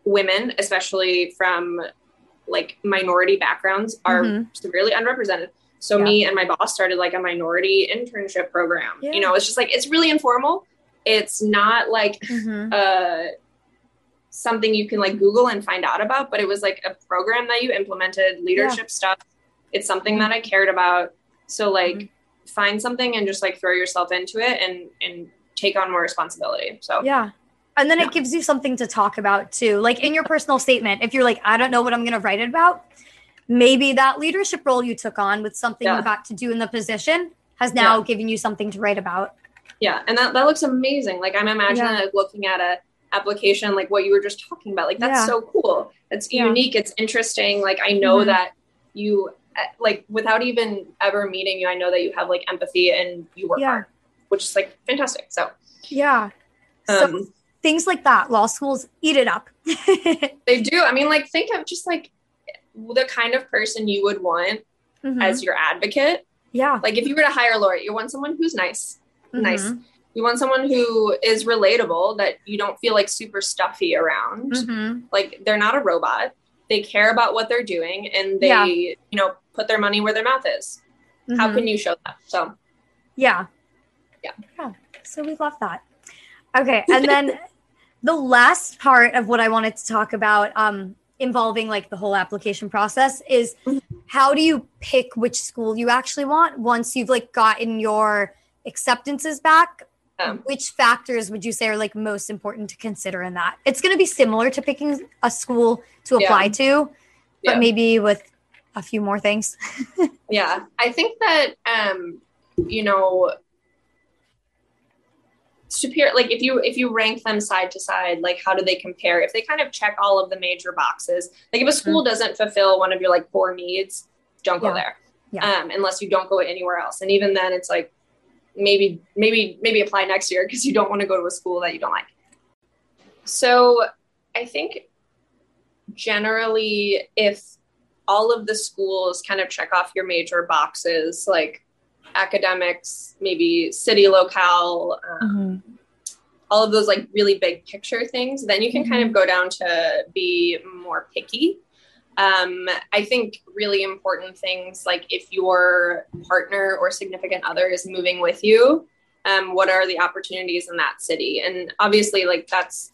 A: women especially from like minority backgrounds are mm-hmm. severely underrepresented so yeah. me and my boss started like a minority internship program yeah. you know it's just like it's really informal it's not like mm-hmm. uh something you can like Google and find out about, but it was like a program that you implemented, leadership yeah. stuff. It's something that I cared about. So like mm-hmm. find something and just like throw yourself into it and and take on more responsibility. So
B: Yeah. And then yeah. it gives you something to talk about too. Like in your personal statement, if you're like, I don't know what I'm going to write it about, maybe that leadership role you took on with something yeah. you got to do in the position has now given you something to write about.
A: Yeah. And that, that looks amazing. Like I'm imagining like looking at a application like what you were just talking about like that's yeah. so cool it's yeah. unique it's interesting like i know mm-hmm. that you eh, like without even ever meeting you i know that you have like empathy and you work yeah. hard which is like fantastic so
B: yeah so um, things like that law schools eat it up
A: they do i mean like think of just like the kind of person you would want mm-hmm. as your advocate
B: yeah
A: like if you were to hire a lawyer you want someone who's nice mm-hmm. nice you want someone who is relatable that you don't feel like super stuffy around. Mm-hmm. like they're not a robot. They care about what they're doing and they yeah. you know put their money where their mouth is. Mm-hmm. how can you show that? So.
B: Yeah.
A: Yeah.
B: Yeah. So we love that. Okay and then the last part of what I wanted to talk about um, involving like the whole application process is how do you pick which school you actually want once you've like gotten your acceptances back
A: Um,
B: which factors would you say are like most important to consider in that it's going to be similar to picking a school to
A: Yeah.
B: apply to but
A: Yeah.
B: maybe with a few more things
A: Yeah, I think that um, you know, superior. Like if you if you rank them side to side, like how do they compare? If they kind of check all of the major boxes, like if a school doesn't fulfill one of your like core needs, don't go
B: Yeah.
A: there.
B: Yeah.
A: Um, unless you don't go anywhere else, and even then, it's like maybe maybe maybe apply next year because you don't want to go to a school that you don't like. So I think generally, if all of the schools kind of check off your major boxes, like academics, maybe city locale, um, all of those like really big picture things, then you can kind of go down to be more picky. Um, I think really important things like if your partner or significant other is moving with you, um, what are the opportunities in that city? And obviously, like that's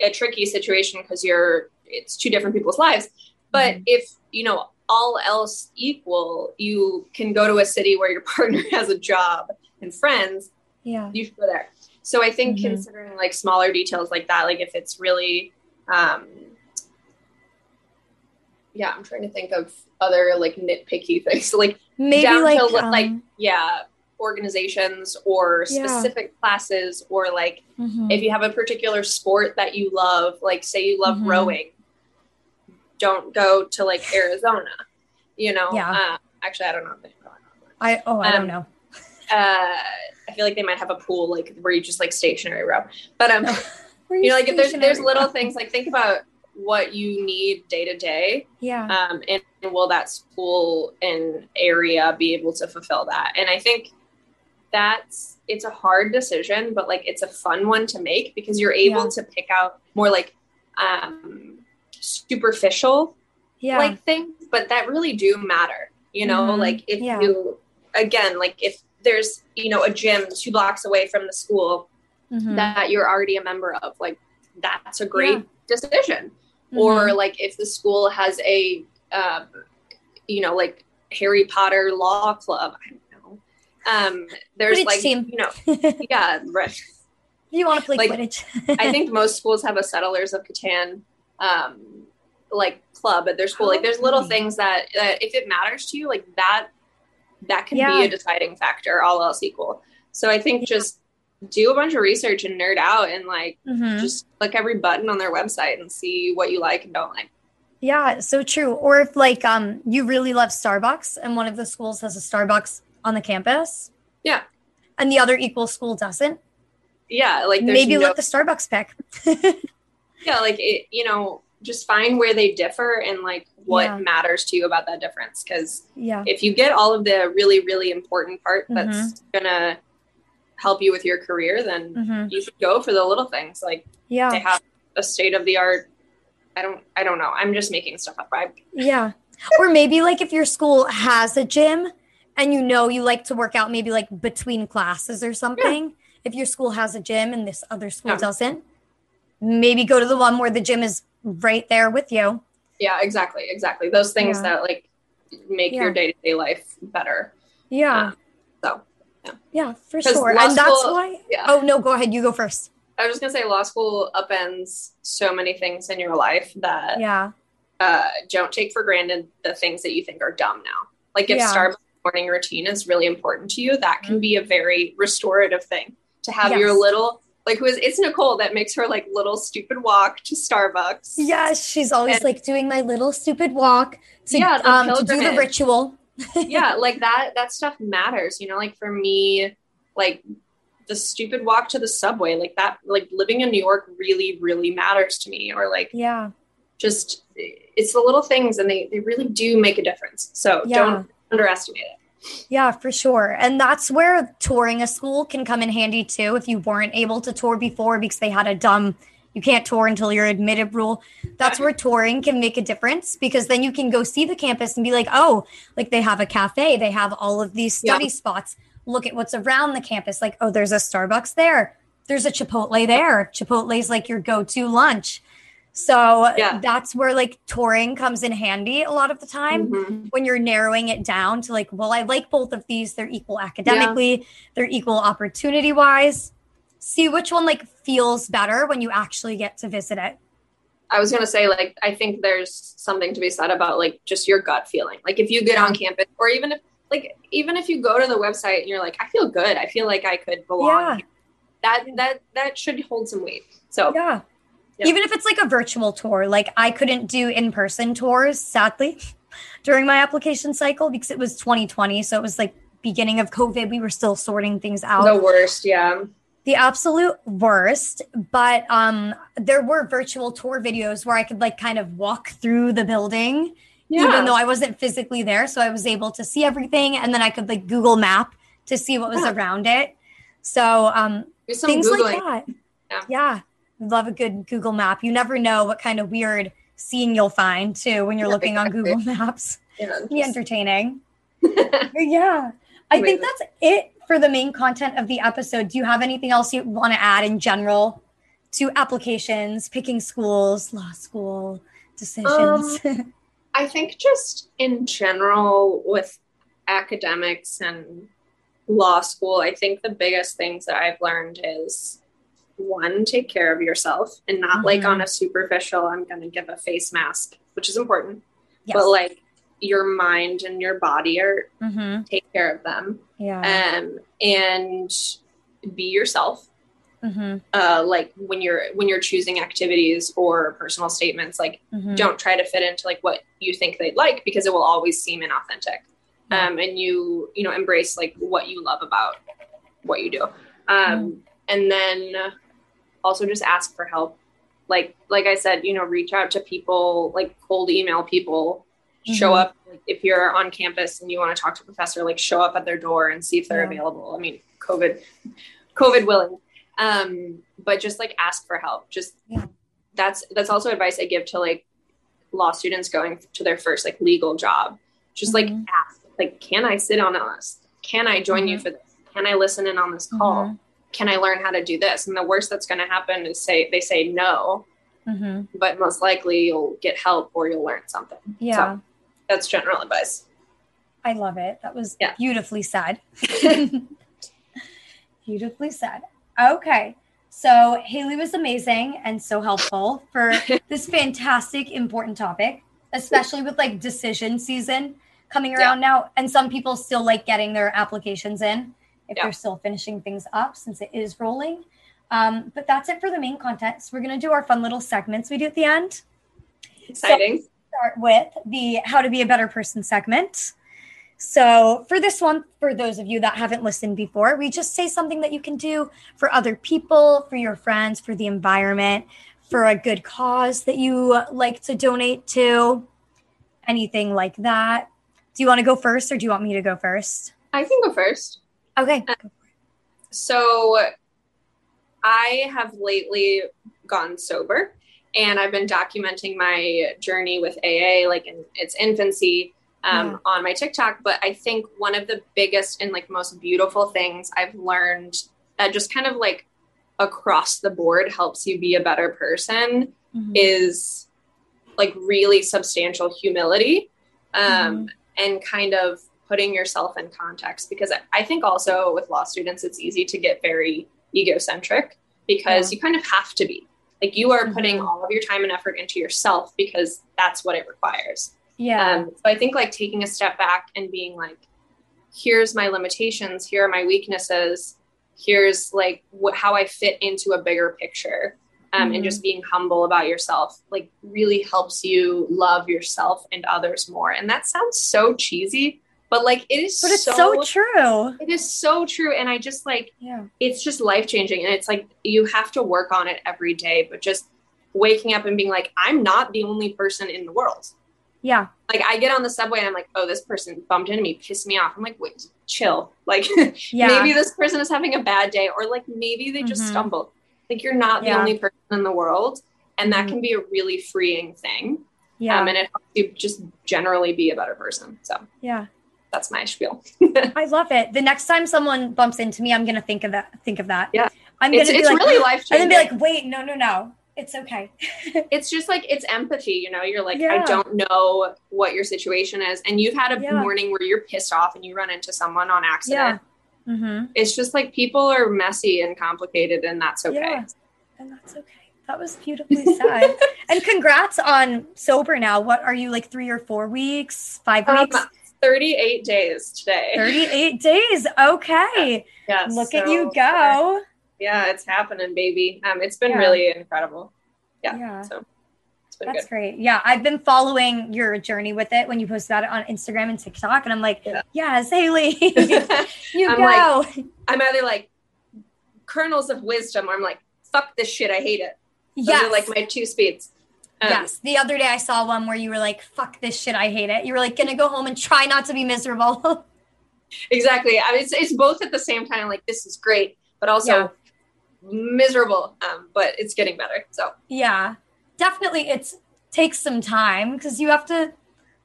A: a tricky situation because you're it's two different people's lives. But if you know all else equal, you can go to a city where your partner has a job and friends
B: yeah
A: you should go there. So I think
B: Mhm.
A: considering like smaller details like that, like if it's really, um, yeah, I'm trying to think of other like nitpicky things. So like
B: maybe
A: down
B: like,
A: to like
B: um,
A: yeah, organizations or
B: Yeah.
A: specific classes or like
B: mhm.
A: if you have a particular sport that you love, like say you love
B: Mhm.
A: rowing, don't go to like Arizona. You know,
B: Yeah.
A: uh, actually, I don't know. if they go.
B: i oh i
A: um,
B: don't know
A: Uh, I feel like they might have a pool like where you just like stationary row, but um, you know, like if there's there's little things like think about what you need day to day,
B: yeah
A: um, and will that school and area be able to fulfill that? And I think that's it's a hard decision, but like it's a fun one to make because you're able
B: Yeah.
A: to pick out more like um, superficial
B: yeah
A: like things, but that really do matter. You know,
B: Mhm.
A: like if
B: Yeah.
A: you again, like if there's you know a gym two blocks away from the school
B: Mhm.
A: that you're already a member of, like that's a great decision.
B: Mhm.
A: Or like if the school has a, um, you know, like Harry Potter law club. I don't know. Um, there's
B: Quidditch
A: like
B: team.
A: you know, yeah, right.
B: you want to play
A: like,
B: quidditch
A: I think most schools have a Settlers of Catan um, like club at their school. Like there's little things that, that if it matters to you, like that that can
B: Yeah.
A: be a deciding factor, all else equal. So I think just do a bunch of research and nerd out and like
B: Mhm.
A: just click every button on their website and see what you like and don't like.
B: Yeah, so true. Or if like um you really love Starbucks and one of the schools has a Starbucks on the campus.
A: Yeah.
B: And the other equal school doesn't.
A: Yeah, like
B: Maybe
A: no,
B: let the Starbucks pick.
A: yeah, like it, you know, just find where they differ and like what
B: Yeah.
A: matters to you about that difference because
B: yeah.
A: if you get all of the really really important part that's
B: Mm-hmm.
A: gonna help you with your career then
B: hmm
A: you should go for the little things like they
B: Yeah.
A: have a state of the art i don't i don't know i'm just making stuff up I,
B: Yeah. Or maybe like if your school has a gym and you know you like to work out maybe like between classes or something. If your school has a gym and this other school
A: Yeah.
B: doesn't, maybe go to the one where the gym is right there with you.
A: yeah exactly exactly those things
B: Yeah.
A: that like make
B: Yeah.
A: your day-to-day life better
B: Yeah.
A: so
B: Yeah, for sure. And that's
A: school-
B: why
A: yeah
B: Oh no, go ahead. You go first.
A: i was just gonna say law school upends so many things in your life that
B: Yeah.
A: uh, don't take for granted the things that you think are dumb now. Like if
B: Yeah.
A: Starbucks morning routine is really important to you, that can be a very restorative thing to have
B: Yes.
A: your little like who is it's Nicole that makes her like little stupid walk to Starbucks.
B: Yes, she's always
A: And-
B: like doing my little stupid walk to
A: Yeah,
B: um to do the ritual.
A: Yeah, like that that stuff matters. You know, like for me, like the stupid walk to the subway, like that like living in New York really, really matters to me. Or like
B: Yeah.
A: just it's the little things and they, they really do make a difference. So
B: Yeah.
A: don't underestimate it.
B: Yeah, for sure. And that's where touring a school can come in handy too. If you weren't able to tour before because they had a dumb, you can't tour until you're admitted rule. That's where touring can make a difference because then you can go see the campus and be like, oh, like they have a cafe, they have all of these
A: Yeah.
B: study spots. Look at what's around the campus. Like, oh, there's a Starbucks there. there's a Chipotle there. Chipotle's like your go-to lunch. So
A: Yeah.
B: that's where like touring comes in handy a lot of the time
A: Mhm.
B: when you're narrowing it down to like, well, I like both of these. They're equal academically, they're equal opportunity wise. See which one like feels better when you actually get to visit it.
A: I was gonna say, like, I think there's something to be said about like just your gut feeling. Like if you get on campus, or even if like even if you go to the website and you're like, I feel good, I feel like I could belong.
B: Yeah.
A: That that that should hold some weight. So
B: Yeah.
A: Yep.
B: Even if it's like a virtual tour, like I couldn't do in person tours, sadly, during my application cycle because it was 2020. So it was like beginning of COVID. We were still sorting things out.
A: the worst, yeah.
B: The absolute worst but um there were virtual tour videos where i could like kind of walk through the building
A: Yeah.
B: even though i wasn't physically there so i was able to see everything and then i could like google map to see what was
A: Yeah.
B: around it. So um things
A: Googling.
B: like that.
A: Yeah.
B: yeah. Love a good google map. You never know what kind of weird scene you'll find too when you're
A: Yeah,
B: looking on google maps.
A: Yeah,
B: be entertaining. Yeah. I think that's it for the main content of the episode do you have anything else you want to add in general to applications picking schools law school decisions
A: I think just in general with academics and law school, I think the biggest things that I've learned is one, take care of yourself and not like
B: Mhm.
A: on a superficial, I'm going to give a face mask, which is important,
B: yes.
A: but like your mind and your body are
B: hmm
A: take care of them.
B: yeah
A: Um, and be yourself.
B: hmm
A: Uh, like when you're when you're choosing activities or personal statements, like
B: hmm
A: don't try to fit into like what you think they'd like because it will always seem inauthentic
B: Yeah.
A: um, and you you know embrace like what you love about what you do um,
B: Mm.
A: and then also just ask for help like like i said you know reach out to people like cold email people show
B: Mhm.
A: up like, if you're on campus and you want to talk to a professor like show up at their door and see if they're
B: Yeah.
A: available i mean covid covid willing um but just like ask for help just
B: Yeah.
A: that's that's also advice i give to like law students going to their first like legal job just like
B: Mhm.
A: ask like can i sit on this can i join you
B: Mhm.
A: for this can i listen in on this call
B: Mhm.
A: can i learn how to do this and the worst that's going to happen is say they say no
B: hmm
A: but most likely you'll get help or you'll learn something
B: yeah
A: So, that's general advice
B: i love it that was
A: Yeah.
B: beautifully said Beautifully said. Okay. So Haley was amazing and so helpful for this fantastic, important topic, especially with like decision season coming
A: Yeah.
B: around now. And some people still like getting their applications in if
A: Yeah.
B: they're still finishing things up since it is rolling. Um, but that's it for the main content. So we're going to do our fun little segments we do at the end
A: exciting
B: start with the how to be a better person segment. So, for this one, for those of you that haven't listened before, we just say something that you can do for other people, for your friends, for the environment, for a good cause that you like to donate to, anything like that. Do you want to go first or do you want me to go first?
A: i can go first
B: Okay.
A: Um, so I have lately gone sober and I've been documenting my journey with AA like in its infancy um,
B: Yeah.
A: on my TikTok. But I think one of the biggest and like most beautiful things I've learned that just kind of like across the board helps you be a better person
B: Mhm.
A: is like really substantial humility um, and kind of putting yourself in context because I- I think also with law students it's easy to get very egocentric because
B: Yeah.
A: you kind of have to be like you are putting
B: Mhm.
A: all of your time and effort into yourself because that's what it requires
B: Yeah.
A: um, so I think like taking a step back and being like, here's my limitations, here are my weaknesses, here's like what how I fit into a bigger picture, um,
B: Mhm.
A: and just being humble about yourself, like really helps you love yourself and others more. And that sounds so cheesy, but like it is
B: but it's
A: so,
B: so, true.
A: it is so true. And I just like
B: Yeah.
A: it's just life changing and it's like you have to work on it every day, but just waking up and being like, I'm not the only person in the world
B: Yeah.
A: like I get on the subway and I'm like, oh, this person bumped into me, pissed me off. I'm like, wait, chill. Like
B: Yeah.
A: maybe this person is having a bad day, or like maybe they just
B: Mhm.
A: stumbled. Like you're not the
B: Yeah.
A: only person in the world, and that
B: Mhm.
A: can be a really freeing thing.
B: Yeah.
A: Um, and it helps you just generally be a better person. So
B: yeah.
A: That's my spiel.
B: I love it. The next time someone bumps into me, I'm gonna think of that. Think of that.
A: Yeah.
B: I'm gonna be
A: it's
B: like,
A: really life changing.
B: and then be like, wait, no, no, no, it's okay.
A: it's just like it's empathy, you know. You're like,
B: Yeah.
A: I don't know what your situation is, and you've had a
B: Yeah.
A: morning where you're pissed off and you run into someone on accident.
B: Mm-hmm.
A: It's just like people are messy and complicated, and that's okay.
B: Yeah, and that's okay. That was beautifully said. and congrats on sober now. What are you like three or four weeks? Five
A: Um,
B: weeks?
A: 38 days today.
B: 38 days. Okay.
A: Yes.
B: Look at you go.
A: Yeah, it's happening, baby. Um, it's been
B: Yeah.
A: really incredible. Yeah.
B: Yeah.
A: So it's been
B: That's
A: good.
B: great. Yeah, I've been following your journey with it when you post about it on Instagram and TikTok, and I'm like,
A: Yeah.
B: yes, Haley, you
A: I'm
B: go.
A: like- I'm either like kernels of wisdom, or I'm like, fuck this shit, I hate it. Are like my two speeds. Um,
B: yes. The other day I saw one where you were like, "Fuck this shit, I hate it." You were like, "Gonna go home and try not to be miserable."
A: Exactly. I mean, it's, it's both at the same time. Like this is great, but also
B: Yeah.
A: miserable. Um, but it's getting better. So
B: yeah, definitely. It's takes some time because you have to.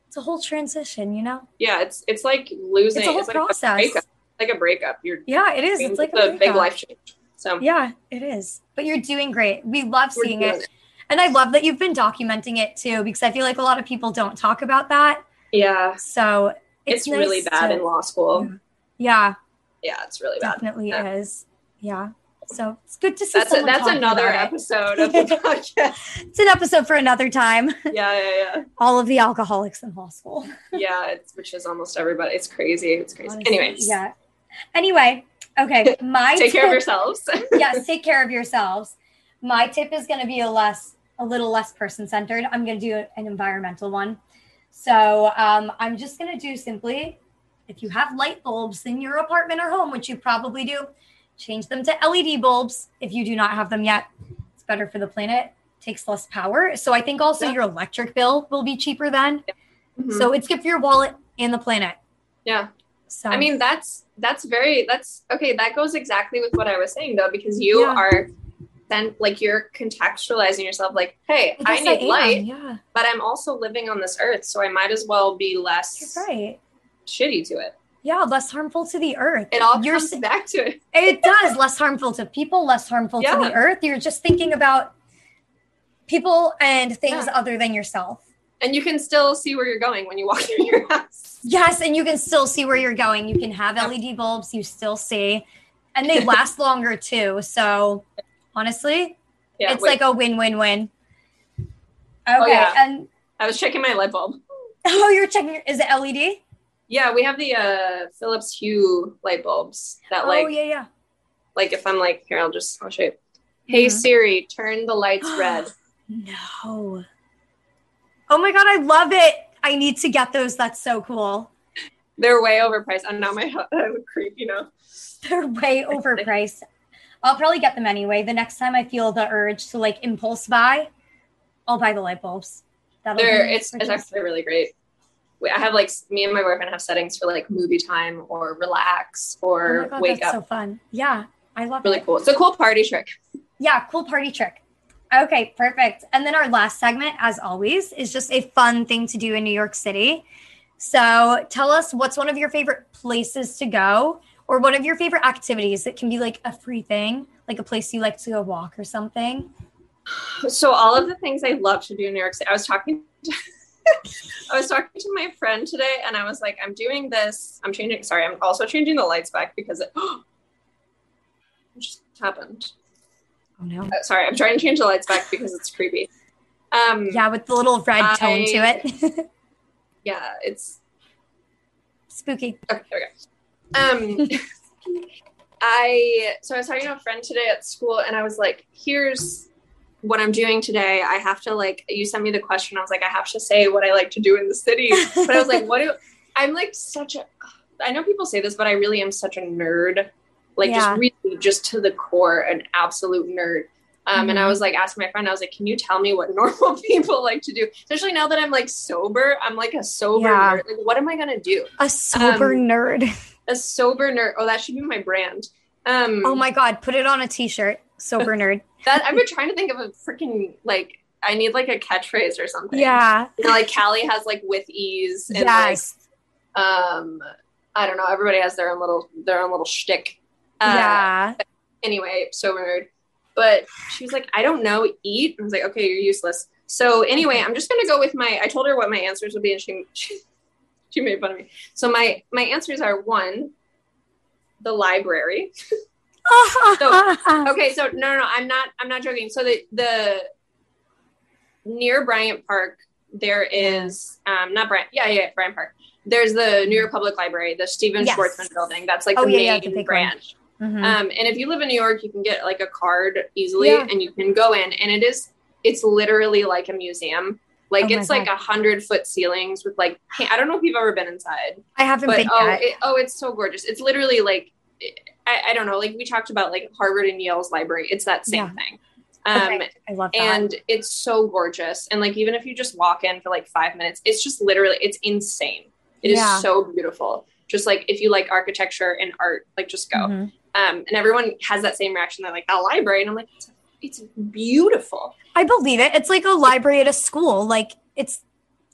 B: It's a whole transition, you know.
A: yeah, it's it's like losing.
B: It's a whole
A: like
B: process.
A: A breakup. Like a breakup. You're
B: Yeah, it is. It's like
A: a,
B: a,
A: big life change. So
B: Yeah, it is. But you're doing great. We love
A: we're
B: seeing
A: doing
B: it. And I love that you've been documenting it too, because I feel like a lot of people don't talk about that.
A: Yeah,
B: So
A: it's,
B: it's, nice
A: really bad
B: to-
A: in law school.
B: Yeah,
A: Yeah, it's really bad.
B: definitely
A: Yeah.
B: is. Yeah. So it's good to see
A: That's a, that's another episode of the podcast.
B: It's an episode for another time.
A: yeah, yeah, yeah.
B: All of the alcoholics in law school.
A: Yeah, it's, which is almost everybody. It's crazy. It's crazy.
B: Honestly,
A: Anyways,
B: Yeah. Anyway, okay. My
A: take care of yourselves.
B: yes, take care of yourselves. My tip is going to be a less, a little less person centered. I'm going to do an environmental one. So um, I'm just going to do simply, if you have light bulbs in your apartment or home, which you probably do, change them to LED bulbs if you do not have them yet. It's better for the planet. Takes less power. So I think also
A: Yeah.
B: your electric bill will be cheaper then.
A: Mhm.
B: So it's good for your wallet and the planet.
A: yeah.
B: So
A: I mean, that's that's very that's okay. That goes exactly with what I was saying though, because you
B: Yeah.
A: are then like you're contextualizing yourself like, hey, I,
B: guess
A: need
B: am,
A: light,
B: Yeah,
A: but I'm also living on this earth, so I might as well be less
B: you're right.
A: shitty to it.
B: Yeah, less harmful to the earth.
A: It all
B: You're
A: comes back to it.
B: It does less harmful to people, less harmful to the earth. You're just thinking about people and things
A: Yeah.
B: other than yourself.
A: And you can still see where you're going when you walk through your house.
B: Yes, and you can still see where you're going. You can have LED bulbs, you still see, and they last longer too. So honestly,
A: Yeah,
B: it's
A: wait,
B: like a win-win-win. Okay,
A: yeah.
B: and
A: I was checking my light bulb.
B: oh, you're checking. Is it LED?
A: Yeah, we have the uh Philips Hue light bulbs that like
B: oh yeah, yeah.
A: like if I'm like here, I'll just I'll show you. Hey
B: Mhm.
A: Siri, turn the lights red.
B: No. Oh my god, I love it. I need to get those. That's so cool.
A: They're way overpriced. I'm not my I look creep, you know.
B: They're way overpriced. I'll probably get them anyway. The next time I feel the urge to like impulse buy, I'll buy the light bulbs. That'll
A: They're
B: be
A: it's it's actually really great. I have like me and my boyfriend have settings for like movie time or relax
B: Oh
A: or
B: my God,
A: wake
B: that's
A: up.
B: so fun. Yeah, I love
A: really
B: it.
A: cool. It's a cool party trick.
B: Yeah, cool party trick. Okay, perfect. And then our last segment, as always, is just a fun thing to do in New York City. So tell us what's one of your favorite places to go or one of your favorite activities. that can be like a free thing, like a place you like to go walk or something.
A: So all of the things I love to do in New York City. I was talking I was talking to my friend today and I was like, I'm doing this. I'm changing sorry, I'm also changing the lights back because it what just happened.
B: Oh no.
A: Uh, sorry, I'm trying to change the lights back because it's creepy. Um
B: Yeah, with the little red tone to it.
A: yeah, it's
B: Spooky.
A: Okay, there we go. Um, I so I was talking to a friend today at school, and I was like, "Here's what I'm doing today. I have to like." You sent me the question. I was like, "I have to say what I like to do in the city," but I was like, "What do?" I'm like such a. I know people say this, but I really am such a nerd. Like
B: Yeah.
A: just really, just to the core, an absolute nerd. Um, And I
B: Mhm.
A: was like asking my friend, I was like, "Can you tell me what normal people like to do?" Especially now that I'm like sober, I'm like a sober
B: Yeah.
A: nerd. Like, what am I gonna do?
B: A sober
A: Um,
B: nerd.
A: a sober nerd. Oh, that should be my brand. Um,
B: Oh my god, put it on a t-shirt. Sober nerd.
A: that I've been trying to think of a freaking like. I need like a catchphrase or something.
B: Yeah.
A: You know, like Callie has like with ease and
B: Yes.
A: like um, I don't know. Everybody has their own little their own little shtick. Uh,
B: yeah.
A: Anyway, so weird. But she was like, I don't know, eat. I was like, okay, you're useless. So anyway, I'm just gonna go with my. I told her what my answers would be, and she she, she made fun of me. So my my answers are one, the library. so okay, so no, no, no, I'm not. I'm not joking. So the the near Bryant Park, there is um not Bryant. Yeah, yeah, Bryant Park. There's the New York Public Library, the Stephen
B: Yes.
A: Schwarzman building. That's like
B: Oh,
A: the
B: yeah, yeah,
A: main
B: the big one. Mhm.
A: Um, and if you live in New York, you can get like a card easily,
B: Yeah.
A: and you can go in, and it is it's literally like a museum. Like
B: Oh
A: it's like a hundred foot ceilings with like I don't know if you've ever been inside,
B: I haven't
A: but
B: been
A: oh,
B: yet.
A: it, oh, it's so gorgeous. It's literally like I, I don't know, like we talked about like Harvard and Yale's library. It's that same
B: Yeah.
A: thing. Um,
B: Okay, I love that.
A: and it's so gorgeous. And like even if you just walk in for like five minutes, it's just literally it's insane. It is
B: Yeah.
A: so beautiful. Just like if you like architecture and art, like just go.
B: Mhm.
A: Um, and everyone has that same reaction. They're like, "A library," and I'm like, "It's, it's beautiful."
B: I believe it. It's like a library at a school. Like it's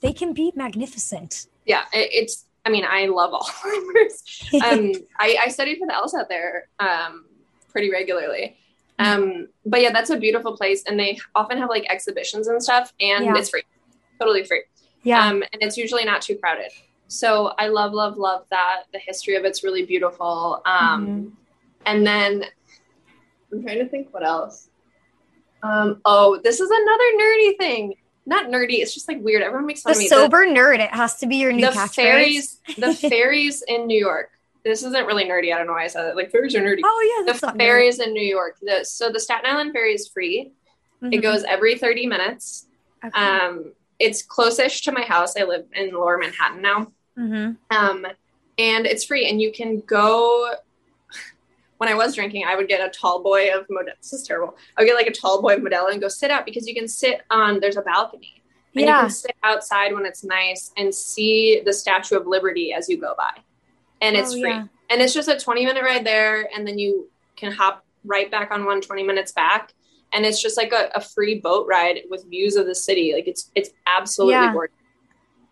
B: they can be magnificent.
A: Yeah, it, it's. I mean, I love all libraries. Um, I, I studied for the LSAT there um, pretty regularly. Um, but yeah, that's a beautiful place, and they often have like exhibitions and stuff, and
B: Yeah.
A: it's free, totally free.
B: yeah.
A: Um, and it's usually not too crowded. So I love, love, love that. The history of it's really beautiful. Um,
B: Mm-hmm.
A: And then I'm trying to think what else. Um, oh, this is another nerdy thing. Not nerdy. It's just like weird. Everyone makes fun
B: the
A: of me.
B: sober nerd. It has to be your
A: the,
B: new
A: the
B: catchphrase.
A: fairies, the fairies in New York. This isn't really nerdy. I don't know why I said it. Like fairies are nerdy.
B: Oh yeah,
A: the
B: not
A: ferries in New York. The, so the Staten Island ferry is free.
B: nerd.
A: It goes every 30 minutes.
B: Okay.
A: Um, it's closest to my house. I live in Lower Manhattan now.
B: Mhm.
A: Um, and it's free, and you can go. When I was drinking, I would get a tall boy of Modelo. This is terrible. I would get like a tall boy of Modelo and go sit out because you can sit on. There's a balcony, and you
B: Yeah.
A: can sit outside when it's nice and see the Statue of Liberty as you go by, and it's
B: Oh,
A: free.
B: yeah.
A: And it's just a 20 minute ride there, and then you can hop right back on one 20 minutes back. And it's just like a, a free boat ride with views of the city. Like it's it's absolutely
B: Yeah.
A: gorgeous.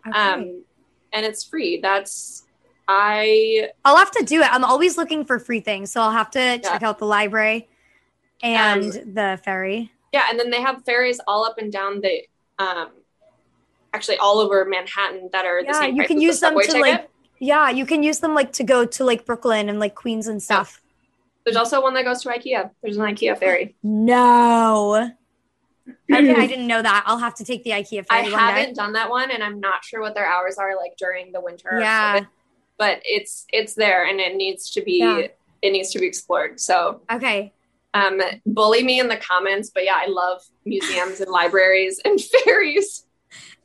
B: Okay.
A: Um, and it's free. That's I
B: I'll have to do it. I'm always looking for free things, so I'll have to check out the library and the ferry.
A: yeah. And then they have ferries all up and down the um, actually all over Manhattan that are the
B: Yeah, you can use
A: the
B: them to
A: ticket.
B: like yeah, you can use them like to go to like Brooklyn and like Queens and stuff.
A: There's also one that goes to IKEA. There's an IKEA ferry.
B: No. Okay, I didn't know that. I'll have to take the IKEA
A: I
B: ferry one
A: haven't
B: day.
A: done that one, and I'm not sure what their hours are like during the winter.
B: Yeah.
A: Of it, but it's it's there, and it needs to be
B: Yeah.
A: it needs to be explored. So
B: Okay.
A: um, bully me in the comments, but yeah, I love museums and libraries and fairies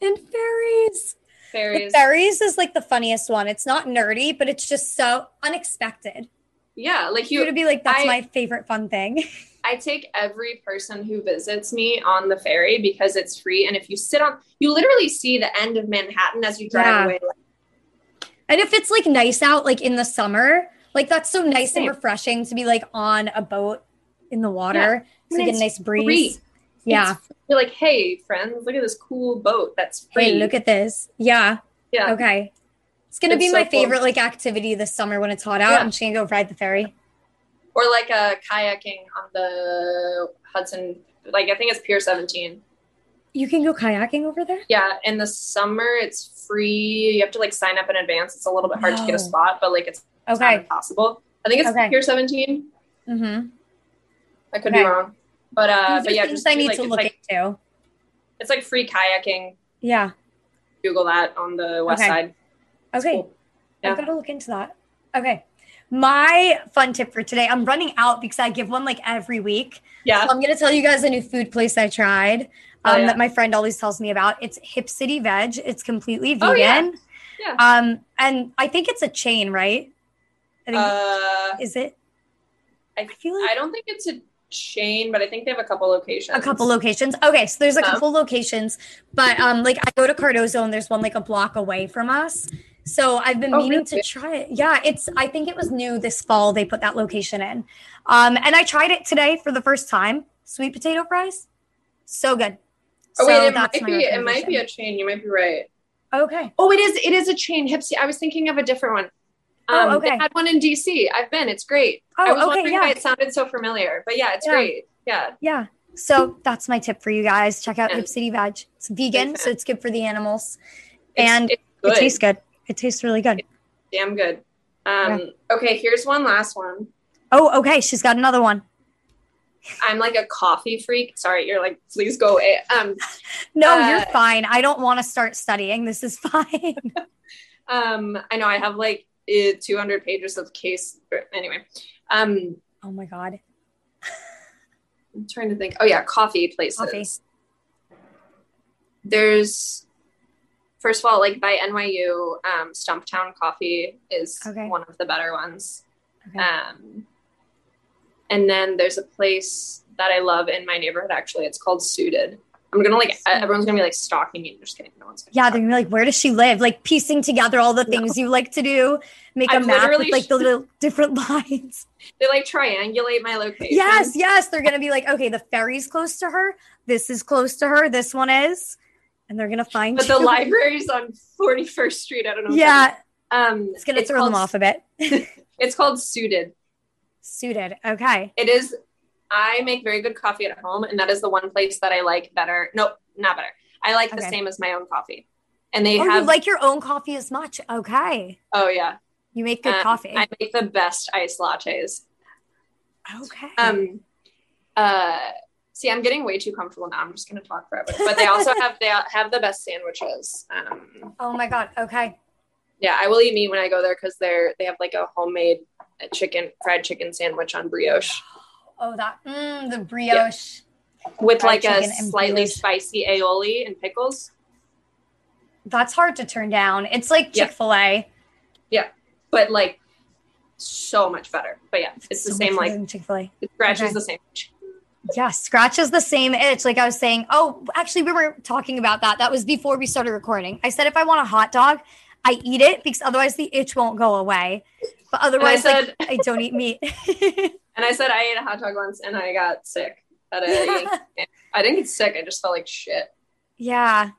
B: And fairies. The
A: Ferries,
B: ferries is like the funniest one. It's not nerdy, but it's just so unexpected.
A: yeah, like
B: You
A: you
B: to be like, that's
A: I-
B: my favorite fun thing.
A: I take every person who visits me on the ferry because it's free. And if you sit on, you literally see the end of Manhattan as you drive
B: Yeah.
A: away.
B: And if it's like nice out, like in the summer, like that's so nice
A: Same.
B: and refreshing to be like on a boat in the water. So you get a nice breeze.
A: free.
B: Yeah.
A: It's- you're like, hey, friends, look at this cool boat that's free.
B: Hey, look at this. Yeah.
A: yeah.
B: Okay. It's gonna
A: It's
B: be
A: so
B: my
A: cool.
B: favorite like activity this summer when it's hot out.
A: Yeah.
B: I'm just gonna go ride the ferry.
A: Or like a kayaking on the Hudson, like I think it's Pier 17.
B: You can go kayaking over there?
A: Yeah. In the summer, it's free. You have to like sign up in advance. It's a little bit hard to get a spot, but like it's it's not
B: Okay.
A: impossible. I think it's
B: Okay.
A: Pier 17.
B: Mm-hmm.
A: I could
B: Okay.
A: be wrong. But uh, but yeah, just
B: I need
A: like,
B: to look
A: like,
B: into.
A: It's like free kayaking.
B: Yeah.
A: Google that on the west
B: Okay.
A: side.
B: Okay.
A: cool. Yeah.
B: I've got to look into that. Okay. My fun tip for today, I'm running out because I give one like every week.
A: Yeah.
B: So I'm going to tell you guys a new food place I tried
A: Oh,
B: um,
A: yeah.
B: that my friend always tells me about. It's Hip City Veg. It's completely vegan.
A: Oh, yeah. Yeah.
B: Um, and I think it's a chain, right? I think,
A: Uh,
B: is it?
A: I,
B: feel like
A: I don't think it's a chain, but I think they have a couple locations.
B: a couple locations. Okay, so there's a
A: Um,
B: couple locations, but um, like I go to Cardozo and there's one like a block away from us. So I've been
A: Oh,
B: meaning to try it. Yeah, it's I think it was new this fall they put that location in. Um, and I tried it today for the first time. Sweet potato fries, so good.
A: Oh
B: So
A: wait, it might be it might be a chain. You might be right.
B: okay.
A: Oh, it is it is a chain. Hipsy. I was thinking of a different one. Um,
B: Oh, okay.
A: They had one in DC. I've been. It's great.
B: Oh,
A: I was
B: okay,
A: wondering
B: yeah.
A: why it sounded so familiar, but yeah, it's
B: Yeah.
A: great. Yeah.
B: Yeah. So that's my tip for you guys. Check out
A: Yeah.
B: Hip City Veg. It's vegan, so it's good for the animals.
A: It's,
B: And
A: it's.
B: It tastes good. It tastes really good.
A: damn good. Um, Okay, here's one last one.
B: Oh, okay. She's got another one.
A: I'm like a coffee freak. Sorry, you're like, please go away. Um,
B: No,
A: Uh,
B: you're fine. I don't want to start studying. This is fine.
A: um, I know I have like eh, 200 pages of case. Anyway, um,
B: oh my God.
A: I'm trying to think. Oh yeah, coffee places.
B: Coffee.
A: There's first of all, like by NYU, um, Stumptown Coffee is
B: Okay.
A: one of the better ones.
B: Okay.
A: Um, and then there's a place that I love in my neighborhood. Actually, it's called Suited. I'm gonna like everyone's gonna be like stalking me. Just kidding. No one's. Gonna
B: Yeah, they're gonna be like, where does she live? Like piecing together all the
A: No.
B: things you like to do, make a map with like the little different lines.
A: They like triangulate my location.
B: Yes, yes. They're gonna be like, okay, the ferry's close to her. This is close to her. This one is, and they're gonna find.
A: But the library's on 41st Street. I don't know.
B: Yeah,
A: Um,
B: it's gonna throw them off a bit.
A: It's called Suited.
B: Suited. Okay.
A: It is. I make very good coffee at home, and that is the one place that I like better. Nope, not better. I like the same as my own coffee, and they
B: Oh,
A: have.
B: you like your own coffee as much? Okay.
A: oh yeah,
B: You make good
A: Um,
B: coffee.
A: I make the best iced lattes.
B: okay.
A: Um, uh, see, I'm getting way too comfortable now. I'm just gonna talk forever. But they also have they have the best sandwiches. Um,
B: oh my god. Okay.
A: yeah, I will eat meat when I go there because they're they have like a homemade chicken fried chicken sandwich on brioche
B: Oh, that mm, the brioche.
A: with
B: Fried
A: like a slightly spicy aioli and pickles.
B: That's hard to turn down. It's like Chick Fil A. Yeah.
A: But like so much better. But yeah, it's the same like
B: Chick Fil A.
A: scratches
B: Okay.
A: the same. itch.
B: Yeah, scratches the same itch. Like I was saying. Oh, actually, we were talking about that. That was before we started recording. I said if I want a hot dog, I eat it because otherwise the itch won't go away. But otherwise,
A: said-
B: like I don't eat meat.
A: And I said I ate a hot dog once and I got sick. At a. I didn't get sick. I just felt like shit.
B: yeah,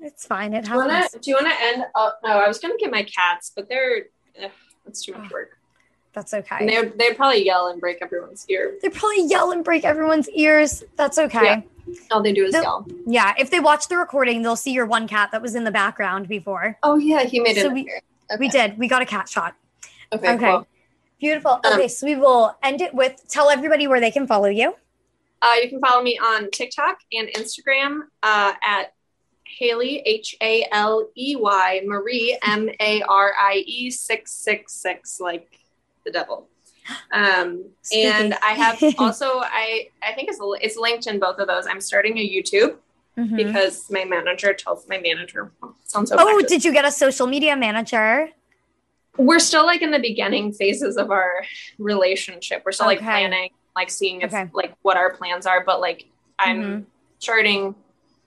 B: it's fine. It
A: Do you wanna-
B: happens.
A: do you want to end? Oh no, I was gonna get my cats, but they're ugh, that's too much ah, work.
B: That's okay.
A: they they'd probably yell and break everyone's ear.
B: They probably yell and break everyone's ears. That's okay.
A: Yeah. All they do is
B: The-
A: yell.
B: Yeah, if they watch the recording, they'll see your one cat that was in the background before.
A: Oh yeah, he made
B: So
A: it.
B: we-
A: okay.
B: We did. We got a cat shot.
A: Okay.
B: okay.
A: Cool.
B: Beautiful.
A: Um,
B: Okay, so we will end it with tell everybody where they can follow you.
A: Uh, you can follow me on TikTok and Instagram uh, at Haley H A L E Y Marie M A R I E six six six like the devil. Um, and I have also I I think it's it's linked in both of those. I'm starting a YouTube
B: Mhm.
A: because my manager tells my manager sounds so.
B: Oh, did you get a social media manager?
A: We're still like in the beginning phases of our relationship. We're still like planning, like seeing if
B: Okay.
A: like what our plans are. But like I'm
B: Mhm.
A: starting.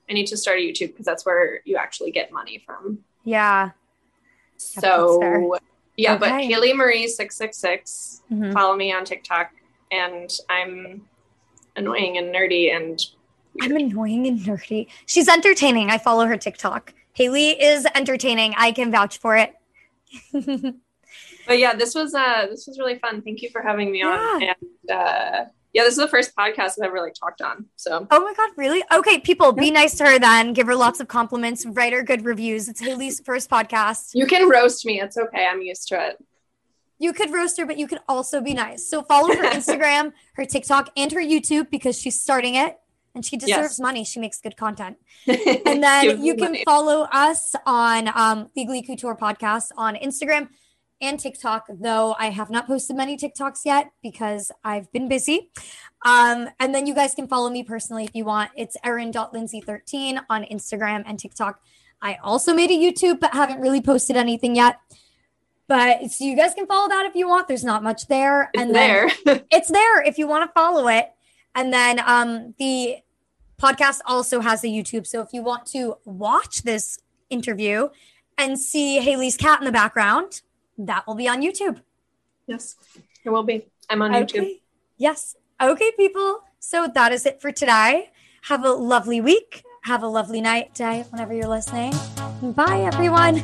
A: I need to start a YouTube because that's where you actually get money from.
B: Yeah.
A: So yeah, but
B: Okay.
A: Haley Marie six six six.
B: Mhm.
A: Follow me on TikTok, and I'm annoying and nerdy and
B: I'm annoying and nerdy. She's entertaining. I follow her TikTok. Haley is entertaining. I can vouch for it.
A: But yeah, this was uh this was really fun. Thank you for having me on. And uh yeah, this is the first podcast I've ever like talked on. So
B: Oh my God, really? Okay, people, be nice to her then. Give her lots of compliments. Write her good reviews. It's Haley's first podcast.
A: you can roast me. It's okay. I'm used to it.
B: You could roast her, but you can also be nice. So follow her Instagram, her TikTok, and her YouTube because she's starting it and she deserves
A: Yes.
B: money. She makes good content.
A: and
B: then you can follow us on um, Legally Couture Podcast on Instagram and TikTok, though I have not posted many TikToks yet because I've been busy. Um, and then you guys can follow me personally if you want. It's erin.lindsay13 on Instagram and TikTok. I also made a YouTube, but haven't really posted anything yet. But so you guys can follow that if you want. There's not much there.
A: It's
B: and then
A: there.
B: it's there if you want to follow it. And then um, the podcast also has a YouTube. So if you want to watch this interview and see Haley's cat in the background, that will be on YouTube.
A: yes, it will be. I'm on YouTube.
B: Yes. Okay, people. So that is it for today. Have a lovely week. Have a lovely night, day, whenever you're listening. Bye, everyone.